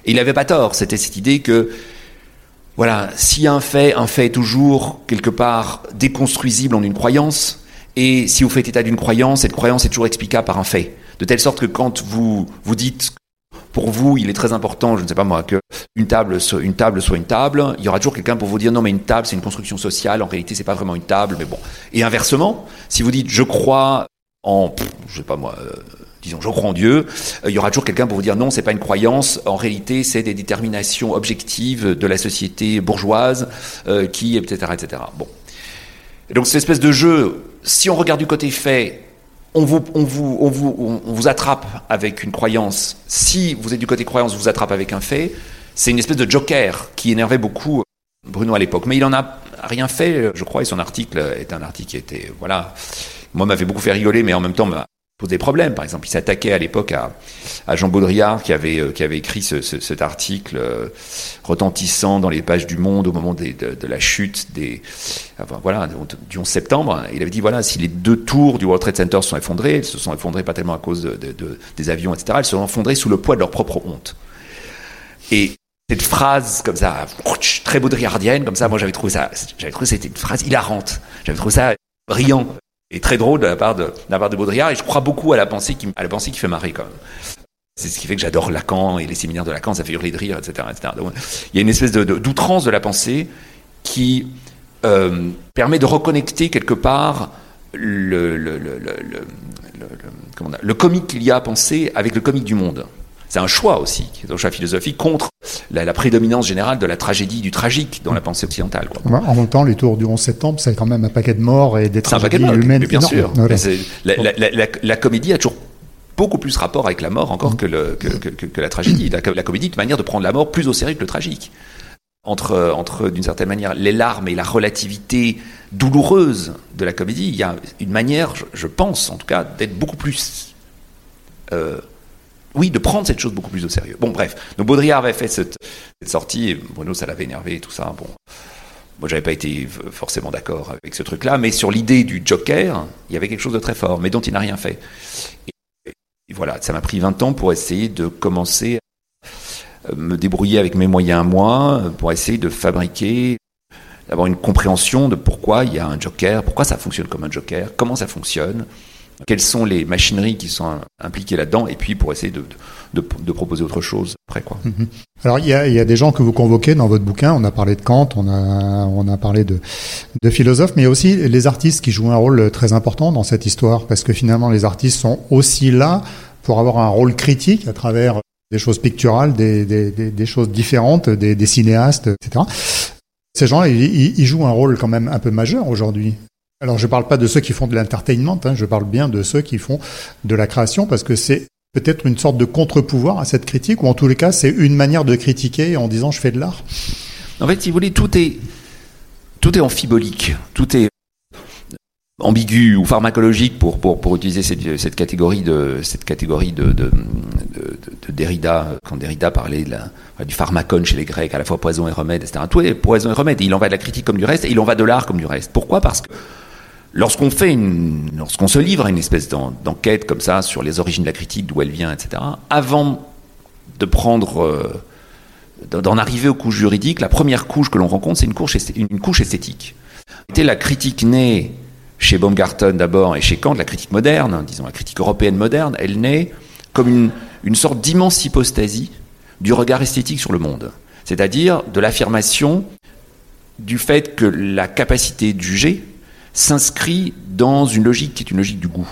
Et il n'avait pas tort, c'était cette idée que, voilà, si un fait, un fait est toujours quelque part déconstruisible en une croyance, et si vous faites état d'une croyance, cette croyance est toujours explicable par un fait. De telle sorte que quand vous vous dites pour vous, il est très important, je ne sais pas moi, que une table, une table soit une table. Il y aura toujours quelqu'un pour vous dire non, mais une table, c'est une construction sociale. En réalité, c'est pas vraiment une table, mais bon. Et inversement, si vous dites je crois en, je sais pas moi, euh, disons je crois en Dieu, euh, il y aura toujours quelqu'un pour vous dire non, c'est pas une croyance. En réalité, c'est des déterminations objectives de la société bourgeoise euh, qui, etc., etc. Bon. Et donc cette espèce de jeu, si on regarde du côté fait, on vous, on, vous, on, vous, on vous attrape avec une croyance. Si vous êtes du côté croyance, vous attrape avec un fait. C'est une espèce de joker qui énervait beaucoup Bruno à l'époque. Mais il en a rien fait, je crois, et son article est un article qui était, voilà, moi m'avait beaucoup fait rigoler, mais en même temps des problèmes. Par exemple, il s'attaquait à l'époque à, Jean Baudrillard qui avait, euh, qui avait écrit cet article euh, retentissant dans les pages du Monde au moment de, la chute des, voilà, du 11 septembre. Il avait dit voilà, si les deux tours du World Trade Center se sont effondrées, elles se sont effondrées pas tellement à cause des avions, etc. Elles se sont effondrées sous le poids de leur propre honte. Et cette phrase comme ça, très baudrillardienne, comme ça, moi j'avais trouvé ça, j'avais trouvé c'était une phrase hilarante. J'avais trouvé ça brillant et très drôle de la part de, la part de Baudrillard. Et je crois beaucoup à la pensée qui, à la pensée qui fait marrer quand même. C'est ce qui fait que j'adore Lacan et les séminaires de Lacan, ça fait hurler de rire, etc. etc. il y a une espèce d'outrance de la pensée qui euh, permet de reconnecter quelque part le, le, le, le comique qu'il y a à penser avec le comique du monde. C'est un choix aussi, un choix philosophique contre la, prédominance générale de la tragédie, du tragique dans la pensée occidentale. En même temps, les tours du 11 septembre, c'est quand même un paquet de morts et des tragédies humaines. Bien sûr. La, comédie a toujours beaucoup plus rapport avec la mort encore que, la tragédie. La, comédie est une manière de prendre la mort plus au sérieux que le tragique. Entre, entre d'une certaine manière, les larmes et la relativité douloureuse de la comédie, il y a une manière, je, pense en tout cas, d'être beaucoup plus euh, oui, de prendre cette chose beaucoup plus au sérieux. Bon, bref. Donc Baudrillard avait fait cette, sortie, et Bruno, ça l'avait énervé et tout ça. Bon. Moi, j'avais pas été forcément d'accord avec ce truc-là, mais sur l'idée du Joker, il y avait quelque chose de très fort, mais dont il n'a rien fait. Et, voilà, ça m'a pris 20 ans pour essayer de commencer à me débrouiller avec mes moyens à moi, pour essayer de fabriquer d'avoir une compréhension de pourquoi il y a un joker, pourquoi ça fonctionne comme un joker, comment ça fonctionne, quelles sont les machineries qui sont impliquées là-dedans, et puis pour essayer de, proposer autre chose après. Quoi. Mhm. Alors il y, a, il y, a, des gens que vous convoquez dans votre bouquin, on a parlé de Kant, on a, a parlé de, philosophes, mais aussi les artistes qui jouent un rôle très important dans cette histoire, parce que finalement les artistes sont aussi là pour avoir un rôle critique à travers des choses picturales, des, choses différentes, des, des, cinéastes, etc. Ces gens, ils, ils, jouent un rôle quand même un peu majeur aujourd'hui. Alors je ne parle pas de ceux qui font de l'entertainment, hein, je parle bien de ceux qui font de la création, parce que c'est peut-être une sorte de contre-pouvoir à cette critique, ou en tous les cas, c'est une manière de critiquer en disant je fais de l'art. En fait, si vous voulez, tout est, tout est amphibolique, tout est ambigu ou pharmacologique pour, pour, pour utiliser cette, cette, catégorie de cette catégorie de, de, de, Derrida quand Derrida parlait de la, du pharmacone chez les Grecs à la fois poison et remède etc tout est poison et remède il en va de la critique comme du reste et il en va de l'art comme du reste. Pourquoi? Parce que lorsqu'on fait une lorsqu'on se livre à une espèce d'enquête comme ça sur les origines de la critique d'où elle vient etc avant de prendre euh, d'en arriver aux couches juridiques la première couche que l'on rencontre c'est une couche esthétique c'était la critique née chez Baumgarten d'abord et chez Kant, la critique moderne, disons la critique européenne moderne, elle naît comme une, une sorte d'immense hypostasie du regard esthétique sur le monde. C'est-à-dire de l'affirmation du fait que la capacité de juger s'inscrit dans une logique qui est une logique du goût,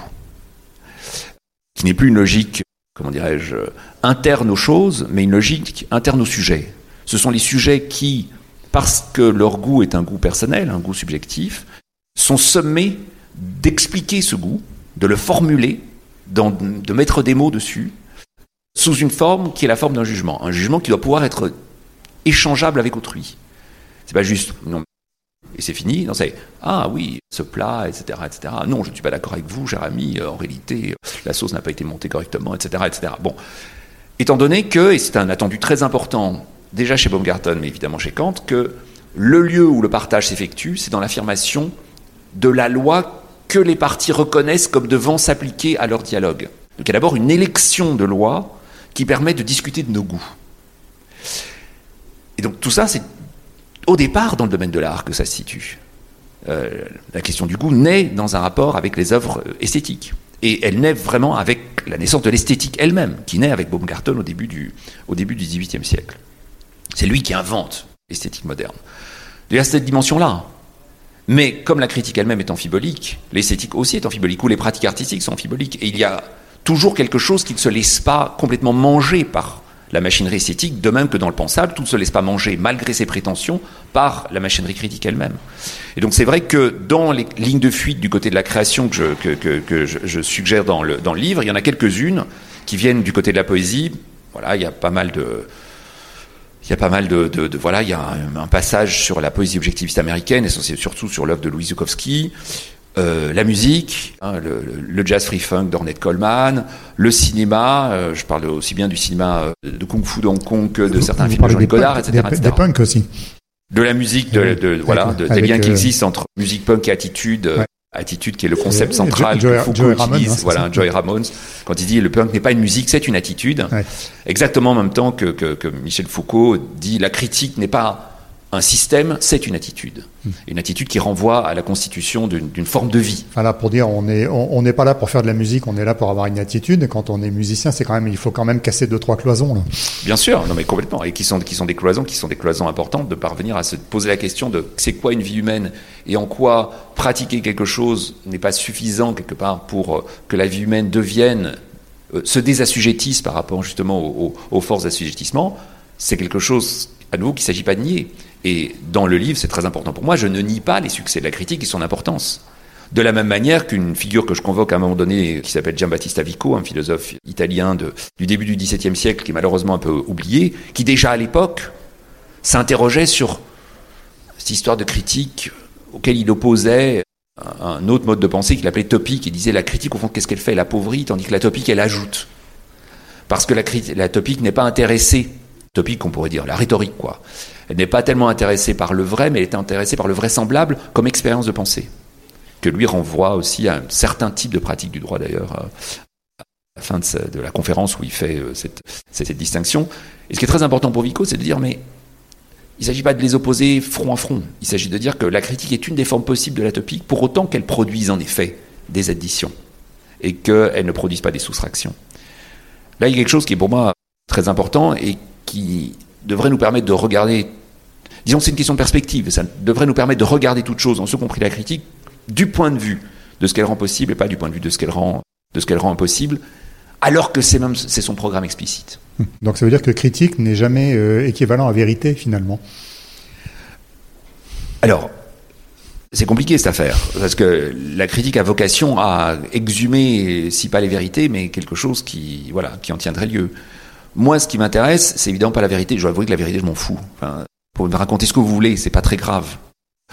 qui n'est plus une logique, comment dirais-je, interne aux choses, mais une logique interne aux sujets. Ce sont les sujets qui, parce que leur goût est un goût personnel, un goût subjectif, sont sommés d'expliquer ce goût, de le formuler, de mettre des mots dessus, sous une forme qui est la forme d'un jugement. Un jugement qui doit pouvoir être échangeable avec autrui. C'est pas juste, non, et c'est fini. Non, c'est, ah oui, ce plat, etc., etc. Non, je ne suis pas d'accord avec vous, cher ami, en réalité, la sauce n'a pas été montée correctement, etc., etc. Bon. Étant donné que, et c'est un attendu très important, déjà chez Baumgarten, mais évidemment chez Kant, que le lieu où le partage s'effectue, c'est dans l'affirmation de la loi que les partis reconnaissent comme devant s'appliquer à leur dialogue. Donc il y a d'abord une élection de loi qui permet de discuter de nos goûts. Et donc tout ça, c'est au départ dans le domaine de l'art que ça se situe. Euh, la question du goût naît dans un rapport avec les œuvres esthétiques. Et elle naît vraiment avec la naissance de l'esthétique elle-même, qui naît avec Baumgarten au début du, au début du XVIIIe siècle. C'est lui qui invente l'esthétique moderne. Il y a cette dimension-là. Mais comme la critique elle-même est amphibolique, l'esthétique aussi est amphibolique, ou les pratiques artistiques sont amphiboliques. Et il y a toujours quelque chose qui ne se laisse pas complètement manger par la machinerie esthétique, de même que dans le pensable, tout ne se laisse pas manger, malgré ses prétentions, par la machinerie critique elle-même. Et donc c'est vrai que dans les lignes de fuite du côté de la création que je, que, je, suggère dans le, dans le livre, il y en a quelques-unes qui viennent du côté de la poésie. Voilà, il y a pas mal de il y a pas mal de, de, voilà, il y a un, passage sur la poésie objectiviste américaine, et surtout sur l'œuvre de Louis Zukowski, euh, la musique, hein, le, le, jazz free funk d'Ornette Coleman, le cinéma, euh, je parle aussi bien du cinéma euh, de Kung Fu d'Hong Kong que de certains films de Jean-Luc Godard, etc., des, Des punks aussi. De la musique, de, de voilà, de, des liens qui existent entre musique punk et attitude. Attitude qui est le concept central que Foucault utilise, hein, voilà, Joy Ramones, quand il dit le punk n'est pas une musique, c'est une attitude. Exactement en même temps que, que, que Michel Foucault dit la critique n'est pas un système, c'est une attitude. Une attitude qui renvoie à la constitution d'une forme de vie. Voilà, pour dire, on n'est on, pas là pour faire de la musique, on est là pour avoir une attitude. Et quand on est musicien, c'est quand même, il faut quand même casser deux, trois cloisons. Là. Bien sûr, non mais complètement. Et qui sont, qui sont des cloisons, qui sont des cloisons importantes de parvenir à se poser la question de c'est quoi une vie humaine et en quoi pratiquer quelque chose n'est pas suffisant quelque part pour euh, que la vie humaine devienne, euh, se désassujettisse par rapport justement aux, aux forces d'assujettissement. C'est quelque chose à nouveau qu'il ne s'agit pas de nier. Et dans le livre, c'est très important pour moi, je ne nie pas les succès de la critique et son importance. De la même manière qu'une figure que je convoque à un moment donné, qui s'appelle Giambattista Vico, un philosophe italien du début du XVIIe siècle, qui est malheureusement un peu oublié, qui déjà à l'époque s'interrogeait sur cette histoire de critique auquel il opposait un autre mode de pensée qu'il appelait topique, et disait la critique, au fond, qu'est-ce qu'elle fait? Elle appauvrit, tandis que la topique, elle ajoute. Parce que la, la topique n'est pas intéressée. Topique, on pourrait dire, la rhétorique, quoi. Elle n'est pas tellement intéressée par le vrai, mais elle est intéressée par le vraisemblable comme expérience de pensée, que lui renvoie aussi à un certain type de pratique du droit d'ailleurs, à la fin de, la conférence où il fait euh, cette, distinction. Et ce qui est très important pour Vico, c'est de dire, mais il ne s'agit pas de les opposer front à front. Il s'agit de dire que la critique est une des formes possibles de la topique, pour autant qu'elle produise en effet des additions et qu'elle ne produise pas des soustractions. Là, il y a quelque chose qui est pour moi très important et qui devrait nous permettre de regarder. Disons, c'est une question de perspective. Ça devrait nous permettre de regarder toute chose, en ce compris la critique, du point de vue de ce qu'elle rend possible et pas du point de vue de ce qu'elle rend, de ce qu'elle rend impossible, alors que c'est même c'est son programme explicite. Donc ça veut dire que critique n'est jamais euh, équivalent à vérité finalement. Alors, c'est compliqué cette affaire, parce que la critique a vocation à exhumer, si pas les vérités, mais quelque chose qui, voilà, qui en tiendrait lieu. Moi, ce qui m'intéresse, c'est évidemment pas la vérité. Je dois avouer que la vérité, je m'en fous. Enfin, pour me raconter ce que vous voulez, c'est pas très grave.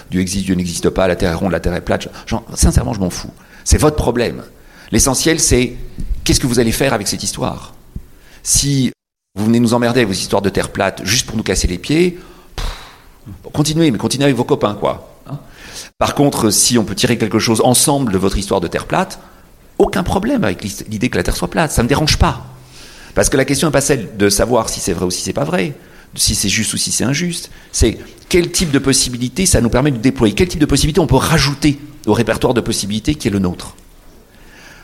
Dieu existe, Dieu n'existe pas, la terre est ronde, la terre est plate. Genre, sincèrement, je m'en fous. C'est votre problème. L'essentiel, c'est qu'est-ce que vous allez faire avec cette histoire? Si vous venez nous emmerder avec vos histoires de terre plate juste pour nous casser les pieds, continuez, mais continuez avec vos copains, quoi. Hein. Par contre, si on peut tirer quelque chose ensemble de votre histoire de terre plate, aucun problème avec l'idée que la terre soit plate. Ça ne me dérange pas. Parce que la question n'est pas celle de savoir si c'est vrai ou si c'est pas vrai, si c'est juste ou si c'est injuste. C'est quel type de possibilités ça nous permet de déployer, quel type de possibilités on peut rajouter au répertoire de possibilités qui est le nôtre.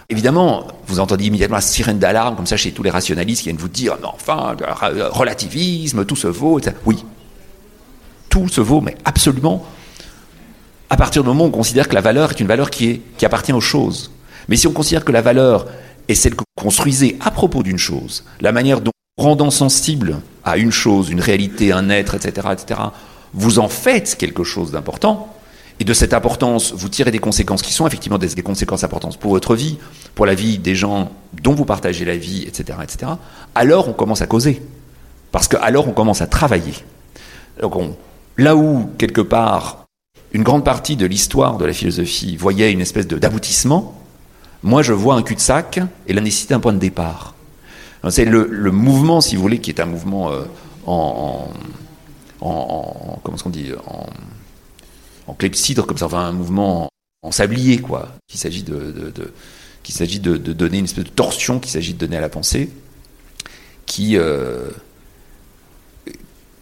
Évidemment, vous entendez immédiatement la sirène d'alarme, comme ça, chez tous les rationalistes qui viennent vous dire, non, enfin, relativisme, tout se vaut, etc. Oui, tout se vaut, mais absolument, à partir du moment où on considère que la valeur est une valeur qui, est, qui appartient aux choses. Mais si on considère que la valeur est celle que vous construisez à propos d'une chose, la manière dont, rendant sensible à une chose, une réalité, un être, etc., etc., vous en faites quelque chose d'important, et de cette importance, vous tirez des conséquences qui sont effectivement des, conséquences importantes pour votre vie, pour la vie des gens dont vous partagez la vie, etc., etc., alors on commence à causer. Parce que alors on commence à travailler. Donc là où, quelque part, une grande partie de l'histoire de la philosophie voyait une espèce d'aboutissement, moi je vois un cul-de-sac et la nécessité d'un point de départ. C'est le, mouvement, si vous voulez, qui est un mouvement euh, en, en, en, comment qu'on dit en, en clepsydre, comme ça, enfin un mouvement en, sablier, quoi. Qu'il s'agit de, qu'il de, donner une espèce de torsion, qu'il s'agit de donner à la pensée, qui, euh,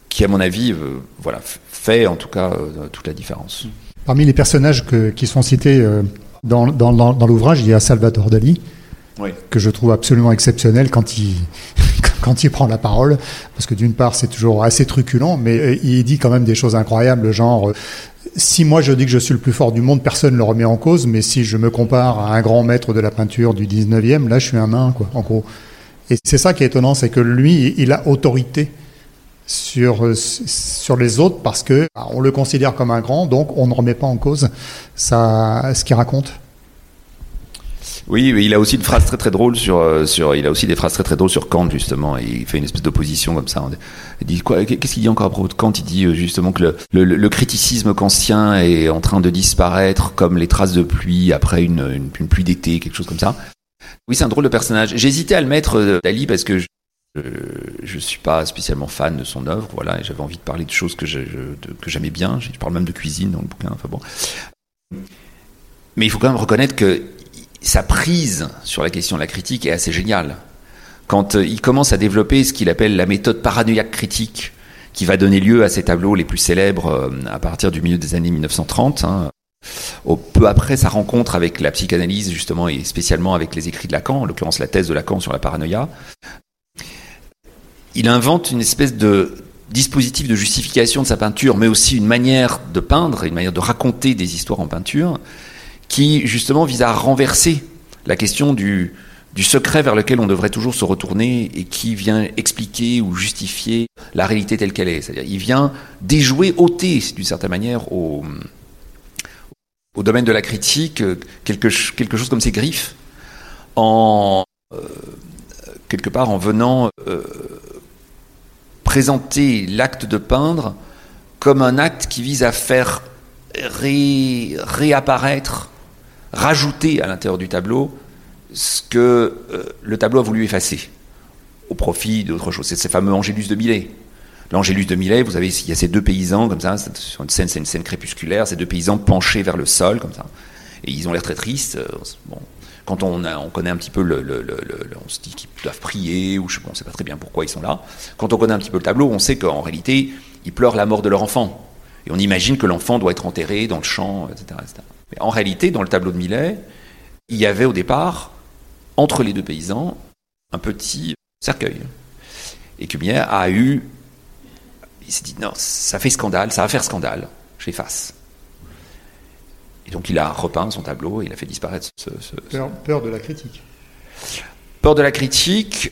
qui à mon avis, euh, voilà, fait en tout cas euh, toute la différence. Parmi les personnages qui sont cités dans, dans, dans l'ouvrage, il y a Salvatore Dali. Que je trouve absolument exceptionnel quand il, quand il prend la parole, parce que d'une part c'est toujours assez truculent, mais il dit quand même des choses incroyables, genre si moi je dis que je suis le plus fort du monde, personne ne le remet en cause, mais si je me compare à un grand maître de la peinture du 19e, là je suis un nain, quoi, en gros. Et c'est ça qui est étonnant, c'est que lui, il a autorité sur, sur les autres parce que bah, on le considère comme un grand, donc on ne remet pas en cause ça, ce qu'il raconte. Oui, mais il a aussi une phrase très très drôle sur, euh, sur il a aussi des phrases très très drôles sur Kant justement. Il fait une espèce d'opposition comme ça. Il dit Qu'est-ce qu'il dit encore à propos de Kant? Il dit euh, justement que le, le, criticisme kantien est en train de disparaître comme les traces de pluie après une, une, pluie d'été, quelque chose comme ça. Oui, c'est un drôle de personnage. J'hésitais à le mettre euh, Dali parce que je, je, suis pas spécialement fan de son œuvre, voilà, et j'avais envie de parler de choses que j'aimais bien. Je parle même de cuisine dans le bouquin. Enfin bon. Mais il faut quand même reconnaître que sa prise sur la question de la critique est assez géniale. Quand euh, il commence à développer ce qu'il appelle la méthode paranoïaque critique, qui va donner lieu à ses tableaux les plus célèbres euh, à partir du milieu des années 1930, hein, peu après sa rencontre avec la psychanalyse justement et spécialement avec les écrits de Lacan, en l'occurrence la thèse de Lacan sur la paranoïa, il invente une espèce de dispositif de justification de sa peinture, mais aussi une manière de peindre, une manière de raconter des histoires en peinture, qui justement vise à renverser la question du, du secret vers lequel on devrait toujours se retourner et qui vient expliquer ou justifier la réalité telle qu'elle est. C'est-à-dire, il vient déjouer, ôter d'une certaine manière au, au domaine de la critique quelque, quelque chose comme ses griffes en euh, quelque part en venant euh, présenter l'acte de peindre comme un acte qui vise à faire réapparaître rajouter à l'intérieur du tableau ce que euh, le tableau a voulu effacer au profit d'autre chose. C'est ce fameux Angélus de Millet. L'Angélus de Millet, vous avez, il y a ces deux paysans comme ça, sur une scène, c'est une scène crépusculaire, ces deux paysans penchés vers le sol comme ça, et ils ont l'air très tristes. Euh, quand on, on connaît un petit peu le, on se dit qu'ils doivent prier ou je ne sais pas très bien pourquoi ils sont là. Quand on connaît un petit peu le tableau, on sait qu'en réalité ils pleurent la mort de leur enfant. Et on imagine que l'enfant doit être enterré dans le champ, etc., Mais en réalité, dans le tableau de Millet, il y avait au départ, entre les deux paysans, un petit cercueil. Et que Millet a eu. Il s'est dit non, ça fait scandale, ça va faire scandale, j'efface. Et donc il a repeint son tableau, il a fait disparaître ce. peur, de la critique. Peur de la critique,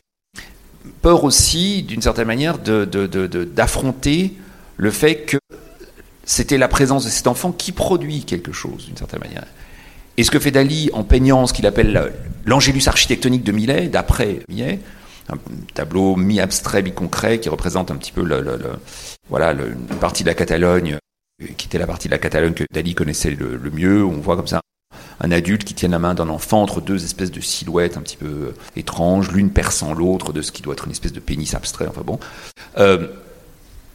peur aussi, d'une certaine manière, d'affronter de, le fait que c'était la présence de cet enfant qui produit quelque chose, d'une certaine manière. Et ce que fait Dali en peignant ce qu'il appelle l'angélus architectonique de Millet, d'après Millet, un tableau mi-abstrait, mi-concret, qui représente un petit peu le, voilà, une partie de la Catalogne, qui était la partie de la Catalogne que Dali connaissait le, le mieux. On voit comme ça un adulte qui tient la main d'un enfant entre deux espèces de silhouettes un petit peu euh, étranges, l'une perçant l'autre de ce qui doit être une espèce de pénis abstrait. Enfin bon, euh,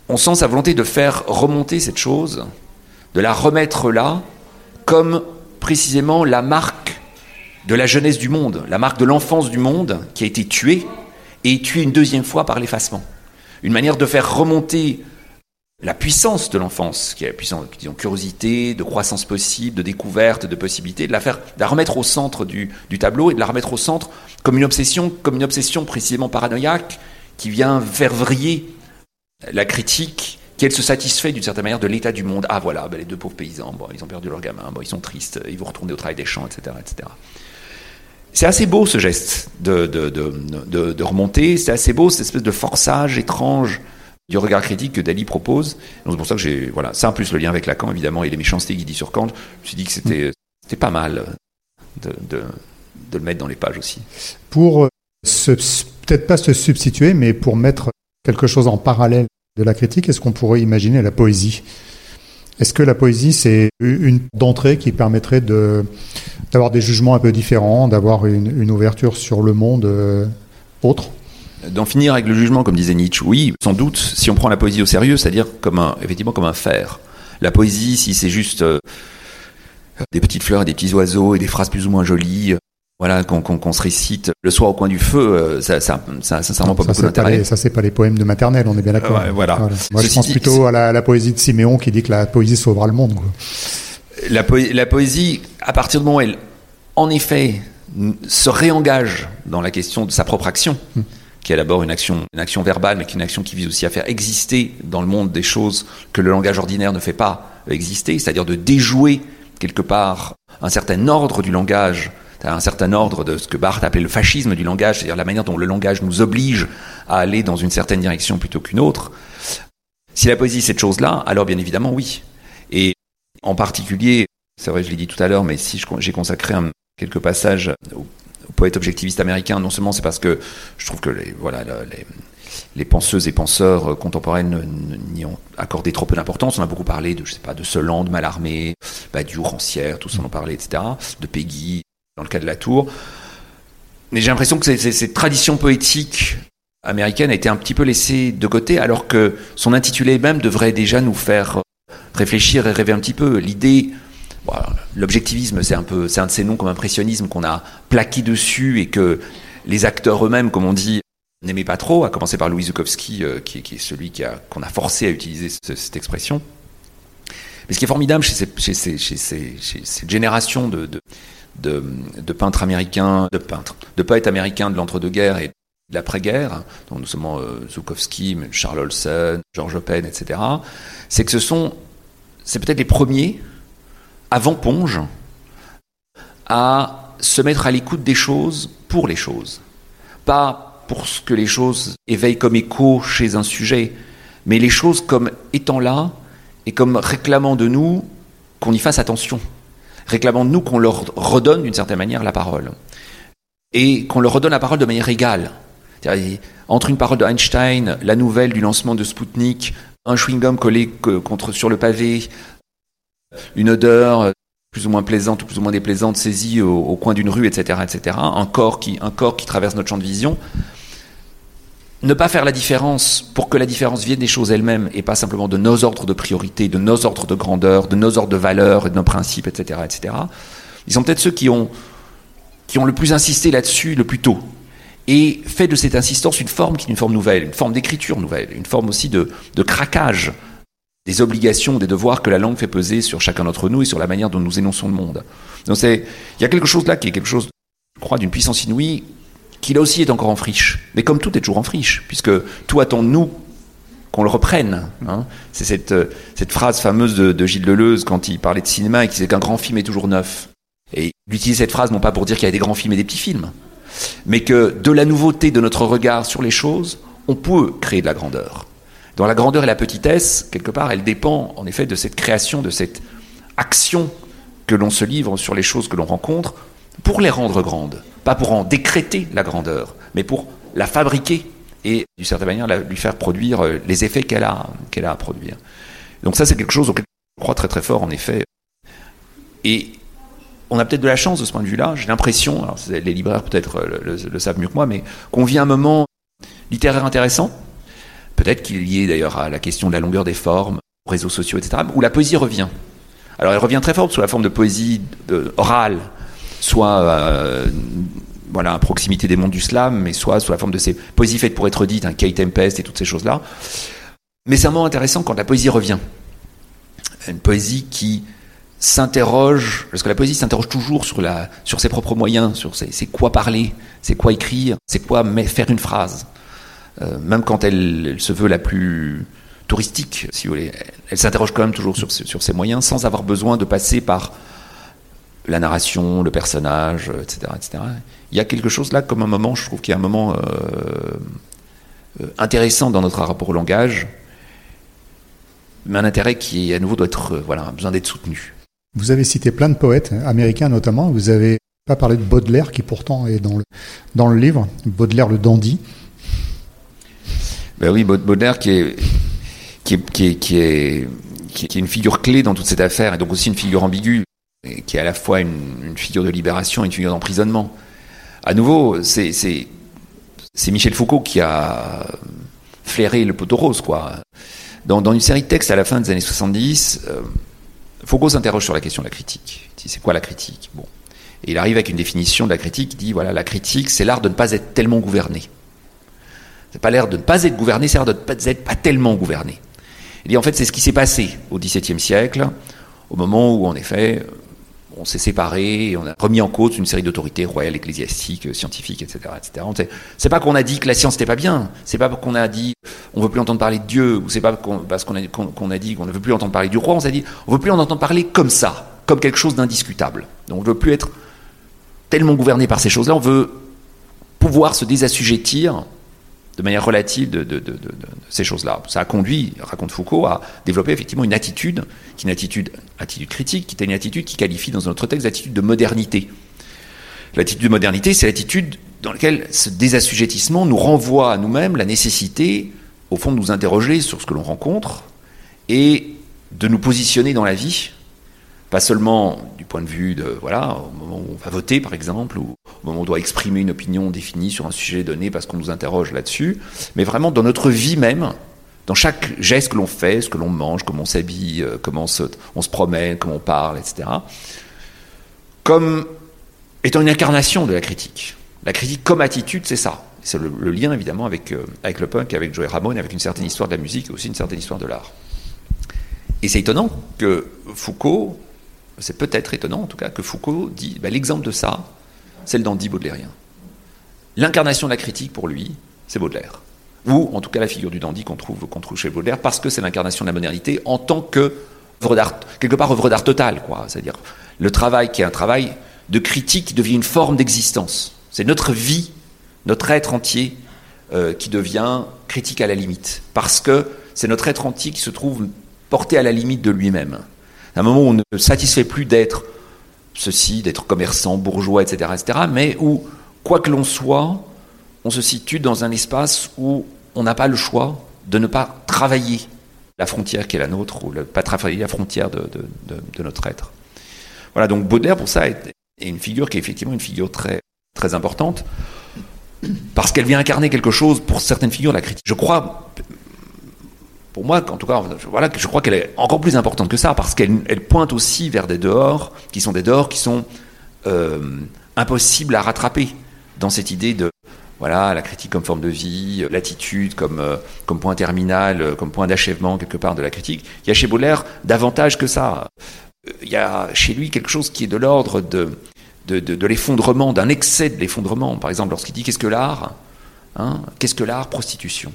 on sent sa volonté de faire remonter cette chose, de la remettre là, comme précisément la marque de la jeunesse du monde, la marque de l'enfance du monde qui a été tuée et tuée une deuxième fois par l'effacement. Une manière de faire remonter la puissance de l'enfance, qui est la puissance, disons, curiosité, de croissance possible, de découverte, de possibilité, de la faire, de remettre au centre du, tableau et de la remettre au centre comme une obsession, comme une obsession précisément paranoïaque qui vient faire vriller la critique, qu'elle se satisfait d'une certaine manière de l'état du monde. Ah voilà, ben, les deux pauvres paysans, bon, ils ont perdu leur gamin, bon, ils sont tristes, ils vont retourner au travail des champs, etc., etc. C'est assez beau ce geste de, de, de, remonter, c'est assez beau cette espèce de forçage étrange du regard critique que Dali propose. C'est pour ça que j'ai. Voilà, ça en plus le lien avec Lacan, évidemment, et les méchancetés qu'il dit sur Kant. Je me suis dit que c'était, pas mal de, le mettre dans les pages aussi. Pour euh, peut-être pas se substituer, mais pour mettre quelque chose en parallèle de la critique, est-ce qu'on pourrait imaginer la poésie? Est-ce que la poésie, c'est une d'entrée qui permettrait de, d'avoir des jugements un peu différents, d'avoir une, une ouverture sur le monde euh, autre? D'en finir avec le jugement, comme disait Nietzsche, oui, sans doute, si on prend la poésie au sérieux, c'est-à-dire comme un, effectivement comme un fer. La poésie, si c'est juste euh, des petites fleurs et des petits oiseaux et des phrases plus ou moins jolies, voilà, qu'on se récite le soir au coin du feu, euh, ça, ça, ça, sincèrement pas beaucoup d'intérêt. Ça, c'est pas les poèmes de maternelle, on est bien d'accord. voilà. Moi, je pense plutôt à la, poésie de Siméon qui dit que la poésie sauvera le monde. La, la poésie, à partir du moment où elle, en effet, se réengage dans la question de sa propre action, hmm qui est d'abord une action, une action verbale, mais qui est une action qui vise aussi à faire exister dans le monde des choses que le langage ordinaire ne fait pas exister, c'est-à-dire de déjouer quelque part un certain ordre du langage, un certain ordre de ce que Barthes appelait le fascisme du langage, c'est-à-dire la manière dont le langage nous oblige à aller dans une certaine direction plutôt qu'une autre. Si la poésie est cette chose-là, alors bien évidemment oui. Et en particulier, c'est vrai, je l'ai dit tout à l'heure, mais si j'ai consacré quelques passages au poète objectiviste américain, non seulement c'est parce que je trouve que les, voilà, les, penseuses et penseurs euh, contemporaines n'y ont accordé trop peu d'importance. On a beaucoup parlé de, je sais pas, de Solande, Mallarmé, Badiou, Rancière, on en parlait, etc. De Peggy, dans le cas de La Tour. Mais j'ai l'impression que cette tradition poétique américaine a été un petit peu laissée de côté, alors que son intitulé même devrait déjà nous faire réfléchir et rêver un petit peu. L'idée L'objectivisme, c'est un peu, c'est un de ces noms comme impressionnisme qu'on a plaqué dessus et que les acteurs eux-mêmes, comme on dit, n'aimaient pas trop, à commencer par Louis Zukowski, euh, qui, est celui qu'on a forcé à utiliser cette expression. Mais ce qui est formidable chez, cette génération de, peintres américains, de peintres, de poètes américains de l'entre-deux-guerres et de l'après-guerre, donc nous sommes euh, Zukowski, Charles Olson, George Open, etc., c'est que ce sont, c'est peut-être les premiers avant Ponge, à se mettre à l'écoute des choses pour les choses. Pas pour ce que les choses éveillent comme écho chez un sujet, mais les choses comme étant là et comme réclamant de nous qu'on y fasse attention, réclamant de nous qu'on leur redonne d'une certaine manière la parole. Et qu'on leur redonne la parole de manière égale. Entre une parole d'Einstein, la nouvelle du lancement de Spoutnik, un chewing-gum collé contre, sur le pavé, une odeur plus ou moins plaisante ou plus ou moins déplaisante saisie au, coin d'une rue, etc., etc. Un corps qui, un corps qui traverse notre champ de vision. Ne pas faire la différence pour que la différence vienne des choses elles-mêmes et pas simplement de nos ordres de priorité, de nos ordres de grandeur, de nos ordres de valeur et de nos principes, etc., etc. Ils sont peut-être ceux qui ont, qui ont le plus insisté là-dessus le plus tôt et fait de cette insistance une forme qui est une forme nouvelle, une forme d'écriture nouvelle, une forme aussi de, de craquage des obligations, des devoirs que la langue fait peser sur chacun d'entre nous et sur la manière dont nous énonçons le monde. Donc c'est, il y a quelque chose là qui est quelque chose, je crois, d'une puissance inouïe, qui là aussi est encore en friche. Mais comme tout est toujours en friche, puisque tout attend de nous qu'on le reprenne. Hein. C'est cette, euh, cette phrase fameuse de, de, Gilles Deleuze quand il parlait de cinéma et qui disait qu'un grand film est toujours neuf. Et il utilisait cette phrase non pas pour dire qu'il y a des grands films et des petits films, mais que de la nouveauté de notre regard sur les choses, on peut créer de la grandeur. Dans la grandeur et la petitesse, quelque part, elle dépend en effet de cette création, de cette action que l'on se livre sur les choses que l'on rencontre pour les rendre grandes. Pas pour en décréter la grandeur, mais pour la fabriquer et, d'une certaine manière, lui faire produire euh, les effets qu'elle a, qu'elle a à produire. Donc ça, c'est quelque chose auquel je crois très très fort, en effet. Et on a peut-être de la chance de ce point de vue-là. J'ai l'impression, les libraires peut-être euh, le, savent mieux que moi, mais qu'on vit un moment littéraire intéressant, Peut-être qu'il est lié d'ailleurs à la question de la longueur des formes, aux réseaux sociaux, etc., où la poésie revient. Alors elle revient très forte sous la forme de poésie orale, soit euh, voilà, à proximité des mondes du slam, mais soit sous la forme de ces poésies faites pour être dites, un Kate Tempest et toutes ces choses-là. Mais c'est un moment intéressant quand la poésie revient. Une poésie qui s'interroge, parce que la poésie s'interroge toujours sur, la, sur ses propres moyens, sur c'est quoi parler, c'est quoi écrire, c'est quoi faire une phrase. Euh, même quand elle, se veut la plus touristique, si vous voulez, elle, s'interroge quand même toujours sur, sur, ses moyens sans avoir besoin de passer par la narration, le personnage, etc., etc. Il y a quelque chose là comme un moment, je trouve qu'il y a un moment euh, euh, intéressant dans notre rapport au langage, mais un intérêt qui, à nouveau, doit être, voilà, besoin d'être soutenu. Vous avez cité plein de poètes, américains notamment. Vous avez pas parlé de Baudelaire, qui pourtant est dans le, dans le livre, Baudelaire le dandy. Ben oui, Baudelaire qui est, qui est, qui est, qui est, qui est une figure clé dans toute cette affaire, et donc aussi une figure ambiguë, qui est à la fois une, une figure de libération et une figure d'emprisonnement. À nouveau, c'est, Michel Foucault qui a flairé le poteau rose, quoi. Dans, dans, une série de textes à la fin des années 70, euh, Foucault s'interroge sur la question de la critique. Il dit, c'est quoi la critique? Bon. Et il arrive avec une définition de la critique, il dit, voilà, la critique, c'est l'art de ne pas être tellement gouverné. C'est pas l'air de ne pas être gouverné, c'est l'air de ne pas être pas tellement gouverné. Et en fait, c'est ce qui s'est passé au XVIIe siècle, au moment où, en effet, on s'est séparé, et on a remis en cause une série d'autorités royales, ecclésiastiques, scientifiques, etc., etc. C'est pas qu'on a dit que la science n'était pas bien, c'est pas qu'on a dit on veut plus entendre parler de Dieu, ou c'est pas parce qu'on a, dit qu'on ne veut plus entendre parler du roi, on s'est dit on veut plus en entendre parler comme ça, comme quelque chose d'indiscutable. Donc on veut plus être tellement gouverné par ces choses-là, on veut pouvoir se désassujettir de manière relative de, ces choses-là. Ça a conduit, raconte Foucault, à développer effectivement une attitude, qui est une attitude, attitude critique, qui est une attitude qui qualifie dans notre texte l'attitude de modernité. L'attitude de modernité, c'est l'attitude dans laquelle ce désassujettissement nous renvoie à nous-mêmes la nécessité, au fond, de nous interroger sur ce que l'on rencontre et de nous positionner dans la vie pas seulement du point de vue de, voilà, au moment où on va voter par exemple, ou au moment où on doit exprimer une opinion définie sur un sujet donné parce qu'on nous interroge là-dessus, mais vraiment dans notre vie même, dans chaque geste que l'on fait, ce que l'on mange, comment on s'habille, euh, comment on se, on se promène, comment on parle, etc., comme étant une incarnation de la critique. La critique comme attitude, c'est ça. C'est le, lien évidemment avec, euh, avec le punk, avec Joey Ramone, avec une certaine histoire de la musique et aussi une certaine histoire de l'art. Et c'est étonnant que Foucault c'est peut-être étonnant en tout cas que Foucault dit bah, l'exemple de ça, c'est le dandy baudelairien. L'incarnation de la critique pour lui, c'est Baudelaire. Ou en tout cas la figure du dandy qu'on trouve, trouve chez Baudelaire, parce que c'est l'incarnation de la modernité en tant que d'art, quelque part œuvre d'art total, quoi. C'est-à-dire le travail qui est un travail de critique devient une forme d'existence. C'est notre vie, notre être entier euh, qui devient critique à la limite, parce que c'est notre être entier qui se trouve porté à la limite de lui-même un moment où on ne satisfait plus d'être ceci, d'être commerçant, bourgeois, etc., etc., mais où, quoi que l'on soit, on se situe dans un espace où on n'a pas le choix de ne pas travailler la frontière qui est la nôtre, ou ne pas travailler la frontière de, de, notre être. Voilà, donc Baudelaire, pour ça, est, est, une figure qui est effectivement une figure très, très importante, parce qu'elle vient incarner quelque chose, pour certaines figures, la critique. Je crois, pour moi, en tout cas, voilà, je crois qu'elle est encore plus importante que ça, parce qu'elle elle pointe aussi vers des dehors, qui sont des dehors qui sont euh, impossibles à rattraper dans cette idée de, voilà, la critique comme forme de vie, l'attitude comme, comme point terminal, comme point d'achèvement quelque part de la critique. Il y a chez Baudelaire davantage que ça. Il y a chez lui quelque chose qui est de l'ordre de, l'effondrement, d'un excès de l'effondrement. Par exemple, lorsqu'il dit qu'est-ce que l'art? Hein? Qu'est-ce que l'art? Prostitution.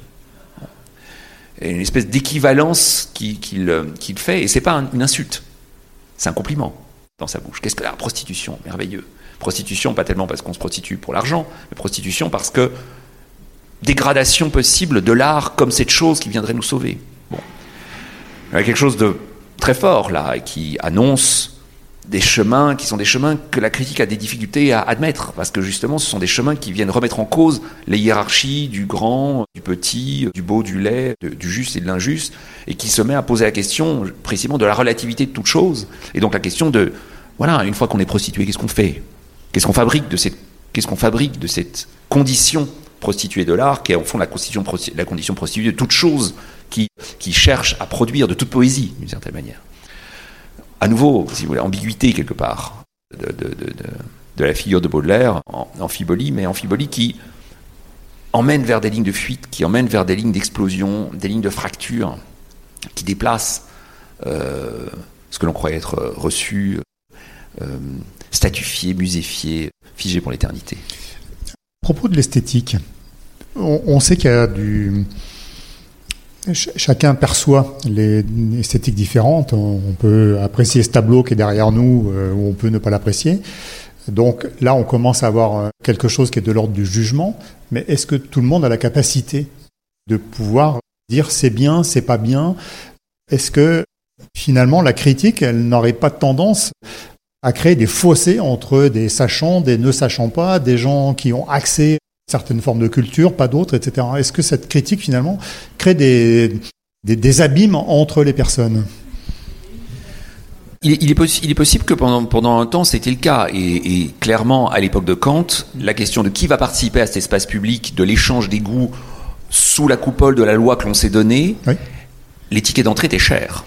Une espèce d'équivalence qu'il fait, et c'est pas une insulte, c'est un compliment dans sa bouche. Qu'est-ce que l'art Prostitution, merveilleux. Prostitution, pas tellement parce qu'on se prostitue pour l'argent, mais prostitution parce que dégradation possible de l'art comme cette chose qui viendrait nous sauver. Bon. Il y a quelque chose de très fort là, qui annonce des chemins qui sont des chemins que la critique a des difficultés à admettre, parce que justement ce sont des chemins qui viennent remettre en cause les hiérarchies du grand, du petit, du beau, du laid, du juste et de l'injuste, et qui se met à poser la question précisément de la relativité de toute chose, et donc la question de, voilà, une fois qu'on est prostitué, qu'est-ce qu'on fait? Qu'est-ce qu'on fabrique de cette, fabrique de cette condition prostituée de l'art, qui est en fond la, la condition prostituée de toute chose qui, qui cherche à produire de toute poésie, d'une certaine manière? À nouveau, si vous voulez, ambiguïté quelque part de, la figure de Baudelaire, en, mais Amphiboli qui emmène vers des lignes de fuite, qui emmène vers des lignes d'explosion, des lignes de fracture, qui déplacent euh, ce que l'on croyait être reçu, euh, statufié, muséfié, figé pour l'éternité. À propos de l'esthétique, on, sait qu'il y a du, chacun perçoit les esthétiques différentes. On peut apprécier ce tableau qui est derrière nous euh, ou on peut ne pas l'apprécier. Donc là, on commence à avoir euh, quelque chose qui est de l'ordre du jugement. Mais est-ce que tout le monde a la capacité de pouvoir dire c'est bien, c'est pas bien? Est-ce que finalement la critique, elle n'aurait pas tendance à créer des fossés entre des sachants, des ne sachant pas, des gens qui ont accès certaines formes de culture, pas d'autres, etc. Est-ce que cette critique, finalement, crée des, des, abîmes entre les personnes? Il est, il, est possible que pendant, pendant un temps, c'était le cas. Et, clairement, à l'époque de Kant, la question de qui va participer à cet espace public, de l'échange des goûts sous la coupole de la loi que l'on s'est donnée, les tickets d'entrée étaient chers.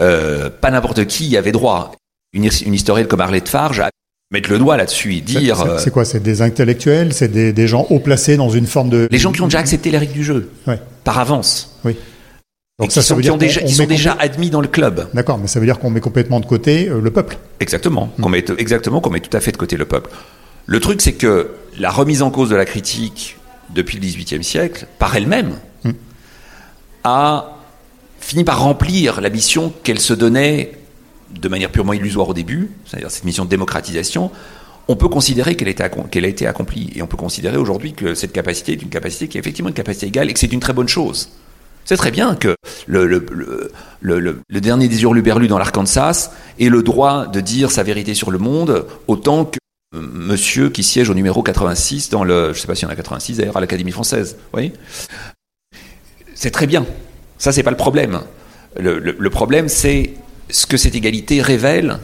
Euh, pas n'importe qui y avait droit. Une, une historienne comme Arlette Farge mettre le doigt là-dessus et dire. C'est euh, quoi C'est des intellectuels C'est des, des, gens haut placés dans une forme de. Les gens qui ont déjà accepté les règles du jeu. Par avance. Oui. Donc ça, ça veut dire qui, déjà, sont déjà admis dans le club. D'accord, mais ça veut dire qu'on met complètement de côté euh, le peuple. Exactement. Hmm. Qu'on met exactement qu'on met tout à fait de côté le peuple. Le truc, c'est que la remise en cause de la critique depuis le XVIIIe siècle, par elle-même, hmm. a fini par remplir la mission qu'elle se donnait de manière purement illusoire au début, c'est-à-dire cette mission de démocratisation, on peut considérer qu'elle a été accomplie. Et on peut considérer aujourd'hui que cette capacité est une capacité qui est effectivement une capacité égale et que c'est une très bonne chose. C'est très bien que le, dernier des hurluberlus dans l'Arkansas ait le droit de dire sa vérité sur le monde autant que monsieur qui siège au numéro 86 dans le, je sais pas s'il y en a 86 d'ailleurs, à l'Académie française. Oui. C'est très bien. Ça, c'est pas le problème. le problème, c'est ce que cette égalité révèle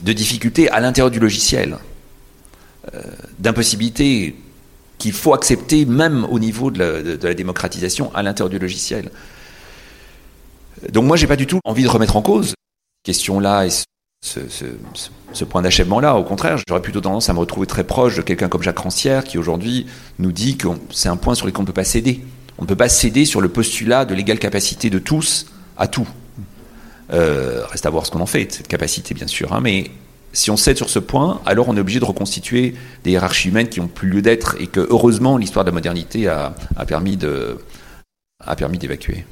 de difficultés à l'intérieur du logiciel, euh, d'impossibilités qu'il faut accepter même au niveau de la, démocratisation à l'intérieur du logiciel. Donc moi, j'ai pas du tout envie de remettre en cause cette question-là et ce, point d'achèvement-là. Au contraire, j'aurais plutôt tendance à me retrouver très proche de quelqu'un comme Jacques Rancière qui aujourd'hui nous dit que c'est un point sur lequel on ne peut pas céder. On ne peut pas céder sur le postulat de l'égale capacité de tous à tout. Euh, reste à voir ce qu'on en fait, cette capacité bien sûr. Hein, mais si on cède sur ce point, alors on est obligé de reconstituer des hiérarchies humaines qui n'ont plus lieu d'être et que heureusement l'histoire de la modernité a, permis d'évacuer.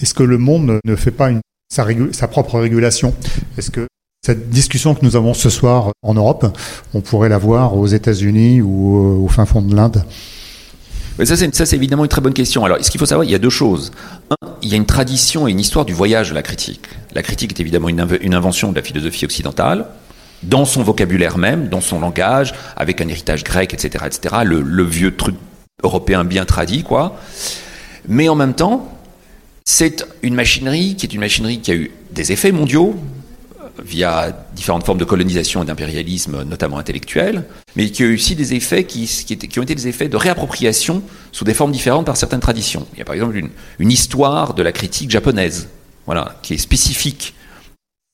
Est-ce que le monde ne fait pas sa, sa propre régulation? Est-ce que cette discussion que nous avons ce soir en Europe, on pourrait la voir aux États-Unis ou au fin fond de l'Inde? Ça, c'est évidemment une très bonne question. Alors, ce qu'il faut savoir, il y a deux choses. Un, il y a une tradition et une histoire du voyage de la critique. La critique est évidemment une, invention de la philosophie occidentale, dans son vocabulaire même, dans son langage, avec un héritage grec, etc., etc., le, vieux truc européen bien tradit, quoi. Mais en même temps, c'est une machinerie qui est une machinerie qui a eu des effets mondiaux, via différentes formes de colonisation et d'impérialisme, notamment intellectuel, mais qui a eu aussi des effets qui, ont été des effets de réappropriation sous des formes différentes par certaines traditions. Il y a par exemple une, histoire de la critique japonaise, voilà, qui est spécifique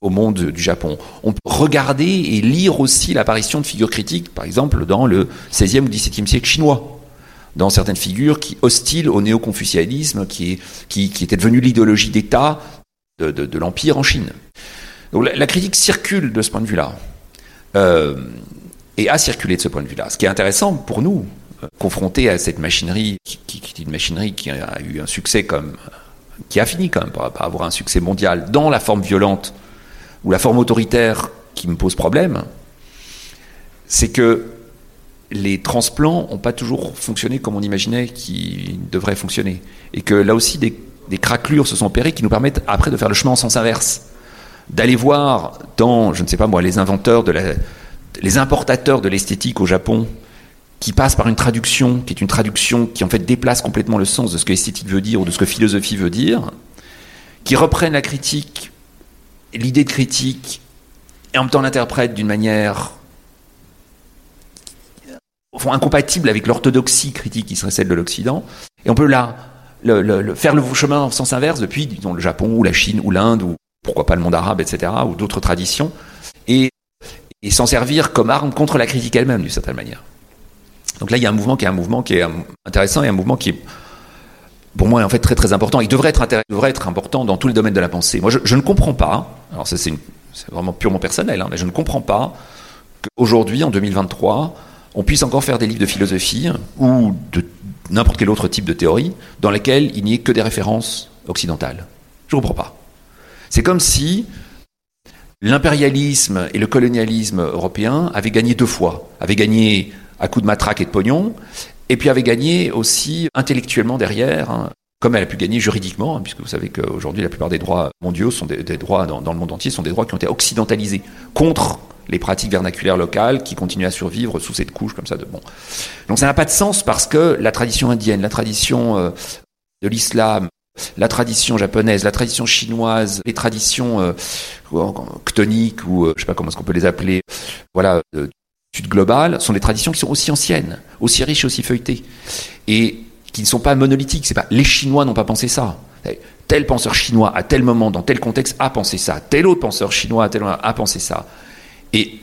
au monde du Japon. On peut regarder et lire aussi l'apparition de figures critiques, par exemple, dans le 16e ou 17e siècle chinois. dans certaines figures qui hostiles au néo-confucianisme, qui, était devenu l'idéologie d'État de l'Empire en Chine. Donc la, critique circule de ce point de vue-là, euh, et a circulé de ce point de vue-là. Ce qui est intéressant pour nous, euh, confrontés à cette machinerie, qui, est une machinerie qui a eu un succès comme, qui a fini quand même par, par avoir un succès mondial dans la forme violente ou la forme autoritaire qui me pose problème, c'est que les transplants n'ont pas toujours fonctionné comme on imaginait qu'ils devraient fonctionner. Et que là aussi, des, des, craquelures se sont opérées qui nous permettent après de faire le chemin en sens inverse. D'aller voir dans, je ne sais pas moi, les inventeurs, de la, les importateurs de l'esthétique au Japon, qui passent par une traduction, qui est une traduction qui en fait déplace complètement le sens de ce que esthétique veut dire ou de ce que philosophie veut dire, qui reprennent la critique, l'idée de critique, et en même temps l'interprètent d'une manière font incompatible avec l'orthodoxie critique qui serait celle de l'Occident. Et on peut là le, le, le, faire le chemin en sens inverse depuis, disons, le Japon ou la Chine ou l'Inde ou pourquoi pas le monde arabe, etc., ou d'autres traditions, et, s'en servir comme arme contre la critique elle-même, d'une certaine manière. Donc là, il y a un mouvement qui est est intéressant et un mouvement qui est, pour moi, en fait très très important. Il devrait être, important dans tous les domaines de la pensée. Moi, je, je ne comprends pas. Alors ça, c'est vraiment purement personnel, hein, mais je ne comprends pas qu'aujourd'hui, en 2023, on puisse encore faire des livres de philosophie ou de n'importe quel autre type de théorie dans lesquels il n'y ait que des références occidentales. Je ne comprends pas. C'est comme si l'impérialisme et le colonialisme européen avaient gagné deux fois. Avaient gagné à coups de matraque et de pognon, et puis avaient gagné aussi intellectuellement derrière, hein, comme elle a pu gagner juridiquement, hein, puisque vous savez qu'aujourd'hui la plupart des droits mondiaux sont des, droits dans, dans, le monde entier sont des droits qui ont été occidentalisés contre les pratiques vernaculaires locales qui continuent à survivre sous cette couche comme ça de bon. Donc ça n'a pas de sens parce que la tradition indienne, la tradition euh, de l'islam, la tradition japonaise, la tradition chinoise, les traditions euh, ou euh, je sais pas comment est-ce qu'on peut les appeler, voilà, d'études globales, sont des traditions qui sont aussi anciennes, aussi riches et aussi feuilletées et qui ne sont pas monolithiques. C'est pas les Chinois n'ont pas pensé ça. Tel penseur chinois à tel moment, dans tel contexte, a pensé ça. Tel autre penseur chinois à tel moment a pensé ça. Et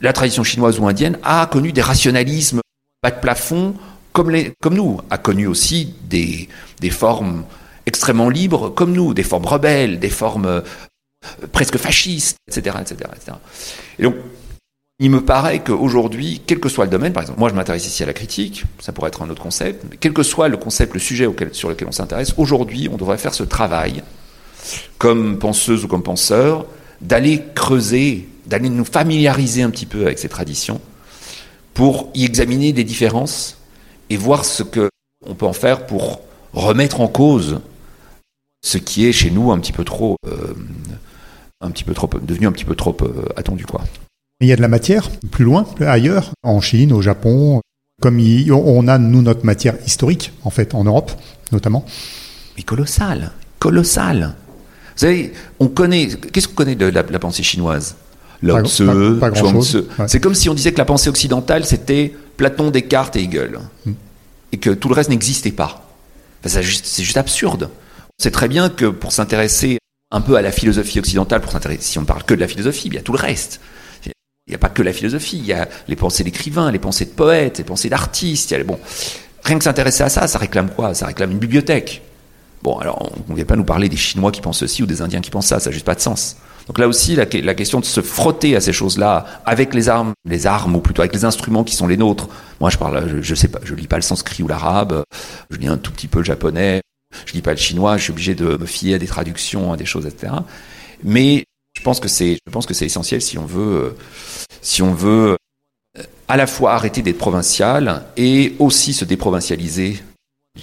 la tradition chinoise ou indienne a connu des rationalismes bas de plafond comme, les, comme nous, a connu aussi des, des formes extrêmement libres comme nous, des formes rebelles, des formes euh, presque fascistes, etc., etc., etc. Et donc, il me paraît qu'aujourd'hui, quel que soit le domaine, par exemple, moi je m'intéresse ici à la critique, ça pourrait être un autre concept, mais quel que soit le concept, le sujet sur lequel on s'intéresse, aujourd'hui on devrait faire ce travail, comme penseuse ou comme penseur, d'aller creuser, d'aller nous familiariser un petit peu avec ces traditions, pour y examiner des différences et voir ce qu'on peut en faire pour remettre en cause ce qui est chez nous un petit peu trop, euh, un petit peu trop, devenu un petit peu trop euh, attendu, quoi. Il y a de la matière plus loin, ailleurs, en Chine, au Japon, comme il, on a nous notre matière historique en fait en Europe notamment. Mais colossal, colossal. Vous savez, on connaît. Qu'est-ce qu'on connaît de la, la pensée chinoise? Lao ouais. C'est comme si on disait que la pensée occidentale c'était Platon, Descartes et Hegel, hmm. et que tout le reste n'existait pas. Enfin, c'est juste, juste absurde. C'est très bien que pour s'intéresser un peu à la philosophie occidentale, pour s'intéresser, si on parle que de la philosophie, il y a tout le reste. Il n'y a pas que la philosophie, il y a les pensées d'écrivains, les pensées de poètes, les pensées d'artistes. Bon, rien que s'intéresser à ça, ça réclame quoi? Ça réclame une bibliothèque. Bon, alors on ne vient pas nous parler des Chinois qui pensent ceci ou des Indiens qui pensent ça, ça n'a juste pas de sens. Donc là aussi, la, la question de se frotter à ces choses-là avec les armes, les armes ou plutôt avec les instruments qui sont les nôtres. Moi, je parle, je, je sais pas, je lis pas le sanskrit ou l'arabe, je lis un tout petit peu le japonais, je lis pas le chinois, je suis obligé de me fier à des traductions, à des choses, etc. Mais je pense que c'est, je pense que c'est essentiel si on veut, si on veut à la fois arrêter d'être provincial et aussi se déprovincialiser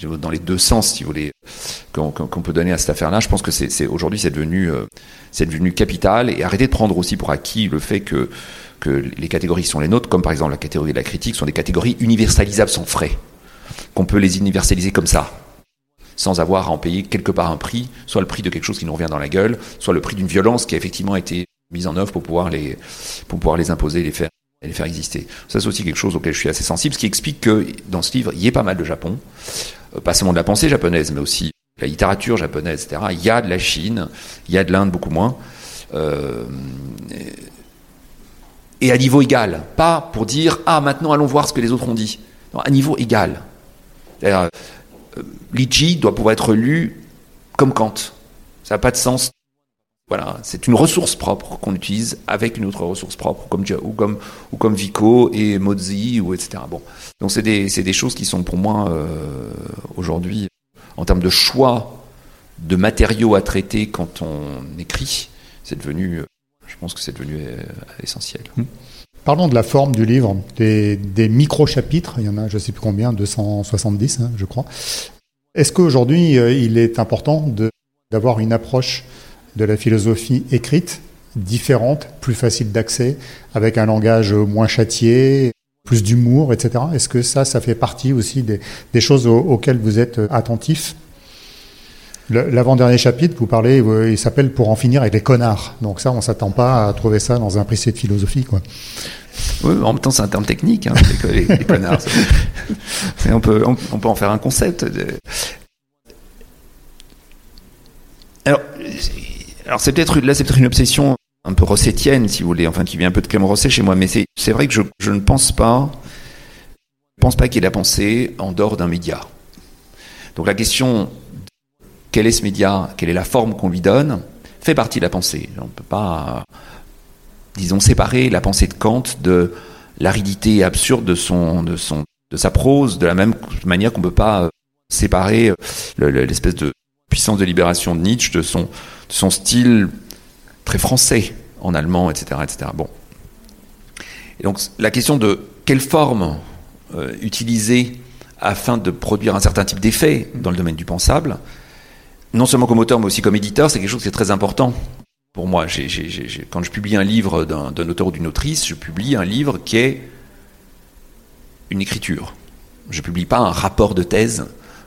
dans les deux sens, si vous voulez, qu'on qu peut donner à cette affaire-là. Je pense que c'est aujourd'hui c'est devenu euh, c'est devenu capital et arrêter de prendre aussi pour acquis le fait que que les catégories qui sont les nôtres, comme par exemple la catégorie de la critique, sont des catégories universalisables sans frais, qu'on peut les universaliser comme ça, sans avoir à en payer quelque part un prix, soit le prix de quelque chose qui nous revient dans la gueule, soit le prix d'une violence qui a effectivement été mise en œuvre pour pouvoir les, pour pouvoir les imposer et les faire, les faire exister. Ça, c'est aussi quelque chose auquel je suis assez sensible, ce qui explique que dans ce livre, il y ait pas mal de Japon, pas seulement de la pensée japonaise, mais aussi la littérature japonaise, etc. Il y a de la Chine, il y a de l'Inde beaucoup moins. Euh, et à niveau égal, pas pour dire ah maintenant allons voir ce que les autres ont dit. Non, à niveau égal. Euh, Litchi doit pouvoir être lu comme Kant. Ça n'a pas de sens. Voilà, c'est une ressource propre qu'on utilise avec une autre ressource propre, comme ou comme ou comme Vico et Mozzi ou etc. Bon, donc c'est des des choses qui sont pour moi euh, aujourd'hui en termes de choix de matériaux à traiter quand on écrit, c'est devenu, euh, je pense que c'est devenu essentiel. Hum. Parlons de la forme du livre, des, micro-chapitres, il y en a je ne sais plus combien, 270 hein, je crois. Est-ce qu'aujourd'hui euh, il est important d'avoir une approche de la philosophie écrite différente, plus facile d'accès, avec un langage moins châtié, plus d'humour, etc. Est-ce que ça, ça fait partie aussi des, choses auxquelles vous êtes attentif? L'avant-dernier chapitre, vous parlez, euh, il s'appelle Pour en finir avec les connards. Donc ça, on s'attend pas à trouver ça dans un précis de philosophie, quoi. Oui, en même temps, c'est un terme technique, hein, les, connards. on, peut, on, peut en faire un concept. Alors, alors c'est peut-être là, c'est peut-être une obsession un peu rossettienne, si vous voulez, enfin qui vient un peu de Clément Rosset chez moi, mais c'est vrai que je, je, ne pense pas, je pense pas qu'il la pensée en dehors d'un média. Donc la question quel est ce média, quelle est la forme qu'on lui donne, fait partie de la pensée. On ne peut pas, disons, séparer la pensée de Kant de l'aridité absurde de, sa prose, de la même manière qu'on ne peut pas séparer euh, l'espèce de puissance de libération de Nietzsche de son, style très français en allemand, etc. etc. Bon. Donc la question de quelle forme euh, utiliser afin de produire un certain type d'effet dans le domaine du pensable, non seulement comme auteur, mais aussi comme éditeur, c'est quelque chose qui est très important pour moi. quand je publie un livre d'un auteur ou d'une autrice, je publie un livre qui est une écriture. Je publie pas un rapport de thèse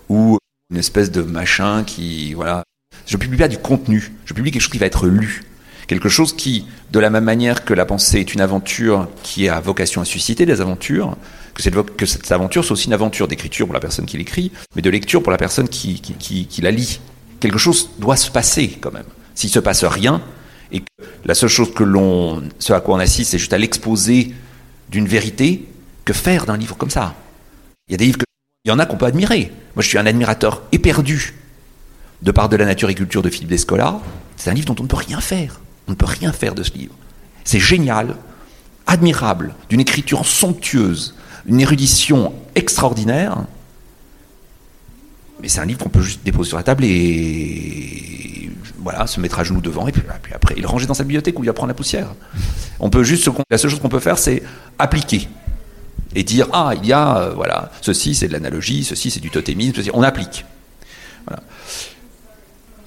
ou une espèce de machin qui, voilà. Je publie pas du contenu. Je publie quelque chose qui va être lu. Quelque chose qui, de la même manière que la pensée est une aventure qui a vocation à susciter des aventures, que cette, aventure soit aussi une aventure d'écriture pour la personne qui l'écrit, mais de lecture pour la personne qui la lit quelque chose doit se passer quand même. S'il se passe rien, et que la seule chose que l'on, ce à quoi on assiste, c'est juste à l'exposer d'une vérité, que faire d'un livre comme ça? Il y a des livres il y en a qu'on peut admirer. Moi, je suis un admirateur éperdu de part de la nature et culture de Philippe Descola. C'est un livre dont on ne peut rien faire. On ne peut rien faire de ce livre. C'est génial, admirable, d'une écriture somptueuse, une érudition extraordinaire. Mais c'est un livre qu'on peut juste déposer sur la table et voilà, se mettre à genoux devant et puis, après il ranger dans sa bibliothèque où il va prendre la poussière. On peut juste, la seule chose qu'on peut faire, c'est appliquer et dire ah il y a euh, voilà ceci c'est de l'analogie, ceci c'est du totémisme, ceci, on applique.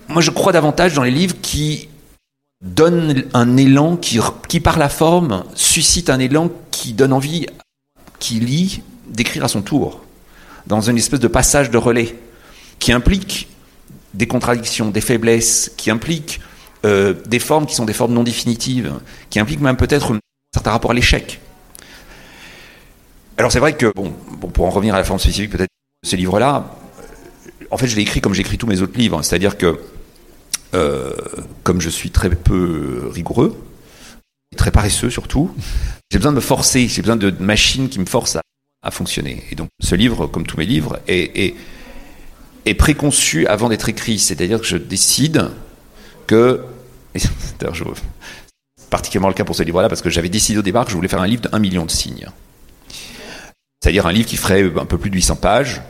Moi je crois davantage dans les livres qui donnent un élan qui, qui par la forme suscite un élan qui donne envie qui lit d'écrire à son tour dans une espèce de passage de relais qui implique des contradictions, des faiblesses, qui implique euh, des formes qui sont des formes non définitives, qui impliquent même peut-être un certain rapport à l'échec. Alors c'est vrai que, bon, pour en revenir à la forme spécifique peut-être de ce livre-là, en fait je l'ai écrit comme j'écris tous mes autres livres, c'est-à-dire que euh, comme je suis très peu rigoureux, très paresseux surtout, j'ai besoin de me forcer, j'ai besoin de machines qui me forcent à, fonctionner. Et donc ce livre, comme tous mes livres, est préconçu avant d'être écrit. C'est-à-dire que je décide que. C'est particulièrement le cas pour ce livre-là, parce que j'avais décidé au départ que je voulais faire un livre d'un million de signes. C'est-à-dire un livre qui ferait un peu plus de 800 pages.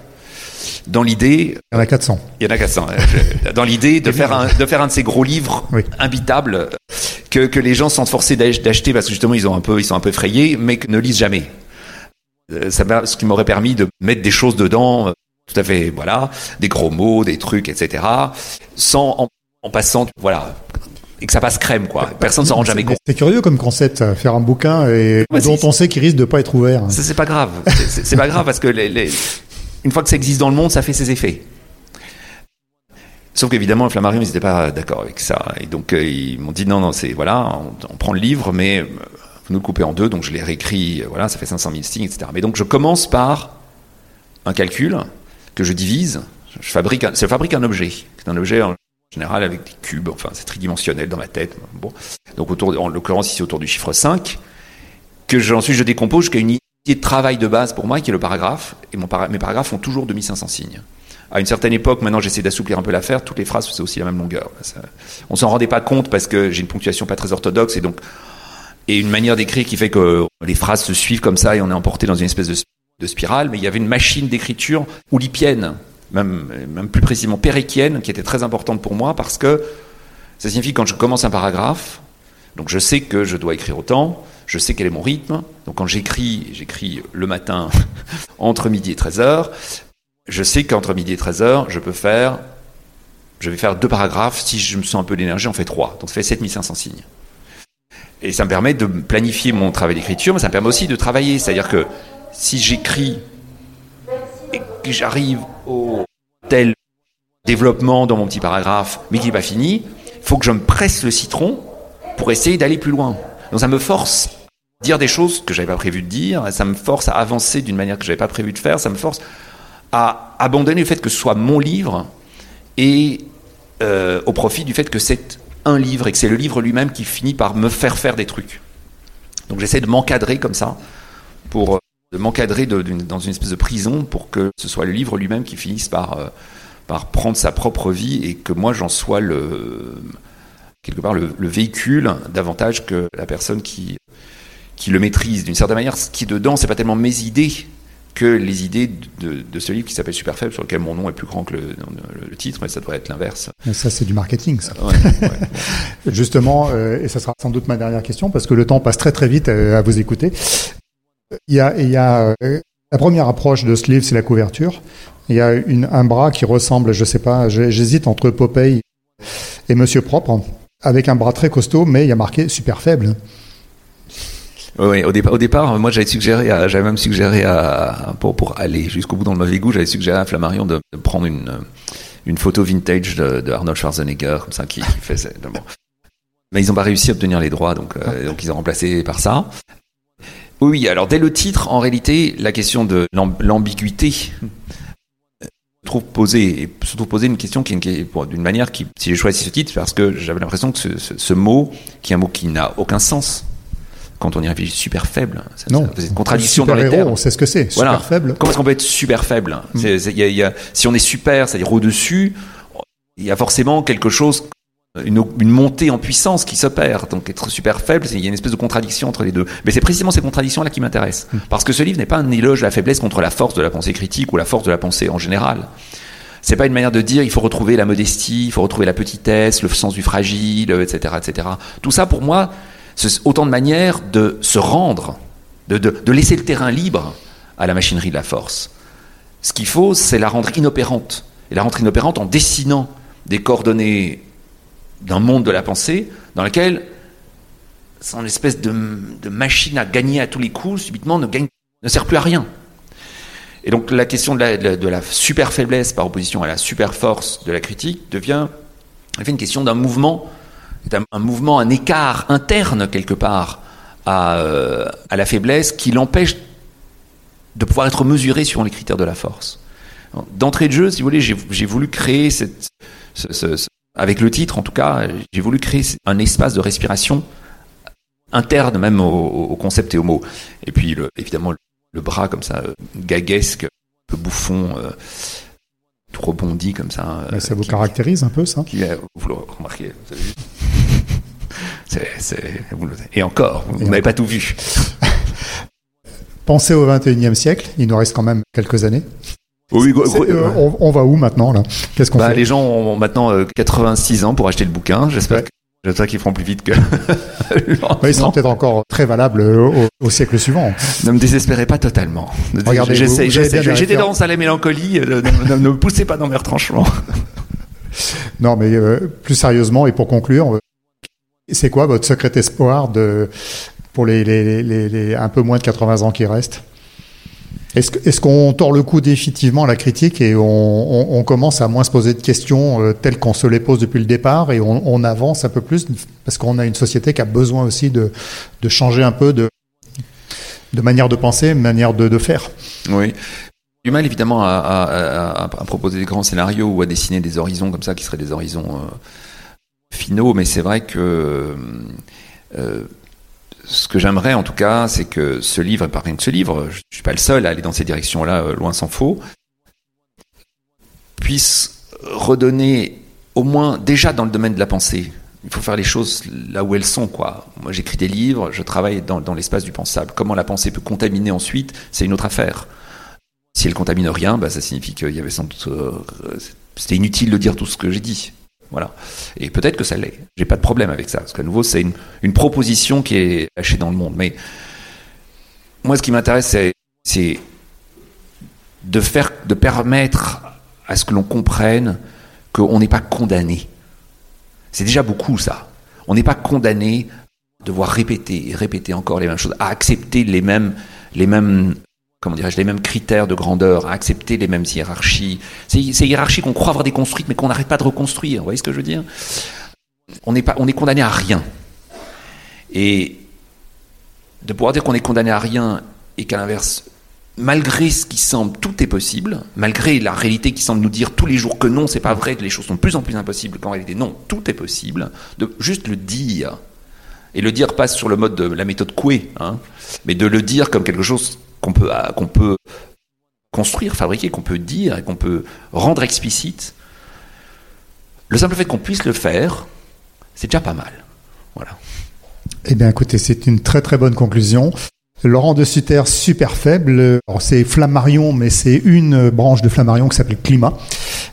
Dans l'idée. Il y en a 400. Il y en a 400. dans l'idée de faire, un, de faire un de ces gros livres imbitables que, que les gens sont forcés d'acheter parce que justement ils, ont un peu, ils sont un peu effrayés, mais que ne lisent jamais. Euh, ça, ce qui m'aurait permis de mettre des choses dedans tout à fait, voilà, des gros mots, des trucs, etc. Sans en, passant, voilà, et que ça passe crème, quoi. Personne ne s'en rend jamais compte. C'est curieux comme concept, euh, faire un bouquin et dont on sait qu'il risque de pas être ouvert. Ça, c'est pas grave. C'est pas grave parce que les, une fois que ça existe dans le monde, ça fait ses effets. Sauf qu'évidemment, le Flammarion, ils n'étaient pas d'accord avec ça. Et donc, euh, ils m'ont dit non, non, c'est voilà, on, prend le livre, mais euh, vous nous le coupez en deux, donc je l'ai réécrit, voilà, ça fait 500 000 signes, etc. Mais donc, je commence par un calcul que je divise, je fabrique, un, fabrique un objet. C'est un objet en général avec des cubes, enfin c'est tridimensionnel dans ma tête. Bon. Donc autour, en l'occurrence ici autour du chiffre 5, que ensuite je décompose jusqu'à une unité de travail de base pour moi, qui est le paragraphe, et mes paragraphes font toujours 2500 signes. À une certaine époque, maintenant j'essaie d'assouplir un peu l'affaire, toutes les phrases c'est aussi la même longueur. On s'en rendait pas compte parce que j'ai une ponctuation pas très orthodoxe et donc et une manière d'écrire qui fait que les phrases se suivent comme ça et on est emporté dans une espèce de, de spirale. Mais il y avait une machine d'écriture oulipienne, même, même plus précisément péréquienne, qui était très importante pour moi parce que ça signifie quand je commence un paragraphe, donc je sais que je dois écrire autant, je sais quel est mon rythme. Donc quand j'écris, j'écris le matin entre midi et 13h. Je sais qu'entre midi et 13h, je peux faire, je vais faire deux paragraphes. Si je me sens un peu d'énergie, on fait trois. Donc ça fait 7500 signes. Et ça me permet de planifier mon travail d'écriture, mais ça me permet aussi de travailler. C'est-à-dire que si j'écris et que j'arrive au tel développement dans mon petit paragraphe, mais qu'il n'est pas fini, il faut que je me presse le citron pour essayer d'aller plus loin. Donc ça me force dire des choses que j'avais pas prévu de dire, ça me force à avancer d'une manière que j'avais pas prévu de faire, ça me force à abandonner le fait que ce soit mon livre et euh, au profit du fait que c'est un livre et que c'est le livre lui-même qui finit par me faire faire des trucs. Donc j'essaie de m'encadrer comme ça, pour euh, de m'encadrer dans une espèce de prison pour que ce soit le livre lui-même qui finisse par, euh, par prendre sa propre vie et que moi j'en sois le quelque part le, le véhicule davantage que la personne qui qui le maîtrise d'une certaine manière. Ce qui est dedans, c'est pas tellement mes idées que les idées de, ce livre qui s'appelle Super Faible, sur lequel mon nom est plus grand que le, titre, mais ça devrait être l'inverse. Ça, c'est du marketing, ça. Justement, euh, et ça sera sans doute ma dernière question, parce que le temps passe très très vite euh, à, vous écouter. Il y a, euh, la première approche de ce livre, c'est la couverture. Il y a un bras qui ressemble, je sais pas, j'hésite entre Popeye et Monsieur Propre, avec un bras très costaud, mais il y a marqué Super Faible. Oui, au, départ, moi j'avais suggéré, j'avais même suggéré pour, aller jusqu'au bout dans le mauvais goût, j'avais suggéré à Flammarion de, prendre une, photo vintage de, Arnold Schwarzenegger, comme ça, qui, qui faisait. Mais ils n'ont pas réussi à obtenir les droits, donc, euh, donc ils ont remplacé par ça. Oui, alors dès le titre, en réalité, la question de l'ambiguïté euh, trouve posée, et surtout poser une question qui est d'une manière qui, si j'ai choisi ce titre, parce que j'avais l'impression que ce, ce, ce, mot, qui est un mot qui n'a aucun sens, quand on y réfléchit, super faible. Ça, non. Ça une contradiction dans les termes. On sait ce que c'est. Super voilà. faible. Comment est-ce qu'on peut être super faible? Mm. c est, c est, y a, y a, Si on est super, c'est-à-dire au-dessus, il y a forcément quelque chose, une, une, montée en puissance qui s'opère. Donc être super faible, il y a une espèce de contradiction entre les deux. Mais c'est précisément ces contradictions-là qui m'intéressent. Mm. Parce que ce livre n'est pas un éloge de la faiblesse contre la force de la pensée critique ou la force de la pensée en général. C'est pas une manière de dire il faut retrouver la modestie, il faut retrouver la petitesse, le sens du fragile, etc., etc. Tout ça, pour moi, autant de manières de se rendre, de, de, de, laisser le terrain libre à la machinerie de la force. Ce qu'il faut, c'est la rendre inopérante. Et la rendre inopérante en dessinant des coordonnées d'un monde de la pensée dans lequel son espèce de, machine à gagner à tous les coups, subitement, ne, sert plus à rien. Et donc la question de la, de la, super faiblesse par opposition à la super force de la critique devient une question d'un mouvement un, mouvement, un écart interne quelque part à, euh, à la faiblesse qui l'empêche de pouvoir être mesuré sur les critères de la force. D'entrée de jeu, si vous voulez, j'ai voulu créer cette, ce, ce, ce, avec le titre en tout cas, j'ai voulu créer un espace de respiration interne même au, au, concept et au mot. Et puis le, évidemment le, bras comme ça, euh, gaguesque, un peu bouffon. Euh, tout rebondi comme ça. Mais ça vous qui, caractérise un peu ça? qui, Vous le remarquez, vous avez vu? C'est, c'est, et encore, vous n'avez pas tout vu. Pensez au 21e siècle, il nous reste quand même quelques années. Oui, euh, on, on, va où maintenant là? Qu'est-ce qu'on bah, fait? Les gens ont maintenant euh, 86 ans pour acheter le bouquin. J'espère ouais. J'espère qu'ils feront plus vite que. ils seront peut-être encore très valables au, au, siècle suivant. Ne me désespérez pas totalement. Regardez, j'essaie, j'essaie. J'étais dans la mélancolie. Euh, ne, ne, me poussez pas dans mes retranchements. non, mais euh, plus sérieusement et pour conclure, c'est quoi votre secret espoir de pour les, les, les, les, un peu moins de 80 ans qui restent? Est-ce qu'on tord le coup définitivement à la critique et on, commence à moins se poser de questions euh, telles qu'on se les pose depuis le départ et on, avance un peu plus parce qu'on a une société qui a besoin aussi de, changer un peu de, manière de penser, manière de, faire Oui. Du mal évidemment à, proposer des grands scénarios ou à dessiner des horizons comme ça qui seraient des horizons euh, finaux, mais c'est vrai que euh, ce que j'aimerais en tout cas, c'est que ce livre, et par contre ce livre, je suis pas le seul à aller dans ces directions-là, euh, loin s'en faut, puisse redonner au moins déjà dans le domaine de la pensée. Il faut faire les choses là où elles sont, quoi. Moi, j'écris des livres, je travaille dans, dans l'espace du pensable. Comment la pensée peut contaminer ensuite, c'est une autre affaire. Si elle contamine rien, bah, ça signifie qu'il y avait sans doute. Euh, c'était inutile de dire tout ce que j'ai dit. Voilà. Et peut-être que ça l'est. J'ai pas de problème avec ça. Parce qu'à nouveau, c'est une, une, proposition qui est lâchée dans le monde. Mais moi, ce qui m'intéresse, c'est de faire, de permettre à ce que l'on comprenne qu'on n'est pas condamné. C'est déjà beaucoup, ça. On n'est pas condamné à devoir répéter et répéter encore les mêmes choses, à accepter les mêmes, les mêmes comment dirais-je, les mêmes critères de grandeur, à accepter les mêmes hiérarchies. Ces, ces hiérarchies qu'on croit avoir déconstruites, mais qu'on n'arrête pas de reconstruire. Vous voyez ce que je veux dire? On n'est pas, on est condamné à rien. Et de pouvoir dire qu'on est condamné à rien et qu'à l'inverse, malgré ce qui semble, tout est possible, malgré la réalité qui semble nous dire tous les jours que non, c'est pas vrai, que les choses sont de plus en plus impossibles, qu'en réalité non, tout est possible, de juste le dire. Et le dire passe sur le mode de la méthode Coué, hein, mais de le dire comme quelque chose qu'on peut, euh, peut construire, fabriquer, qu'on peut dire et qu'on peut rendre explicite, le simple fait qu'on puisse le faire, c'est déjà pas mal. Voilà. Eh bien, écoutez, c'est une très très bonne conclusion. Laurent de Sutter, super faible. c'est Flammarion, mais c'est une branche de Flammarion qui s'appelle Climat.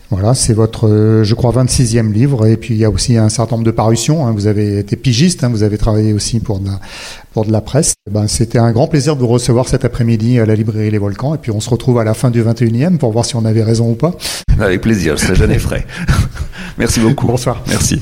Voilà, c'est votre, je crois, 26e livre. Et puis, il y a aussi un certain nombre de parutions. Hein. Vous avez été pigiste, hein. vous avez travaillé aussi pour de la, pour de la presse. Ben, C'était un grand plaisir de vous recevoir cet après-midi à la librairie Les Volcans. Et puis, on se retrouve à la fin du 21e pour voir si on avait raison ou pas. Avec plaisir, je serai jamais frais. Merci beaucoup. Bonsoir. Merci.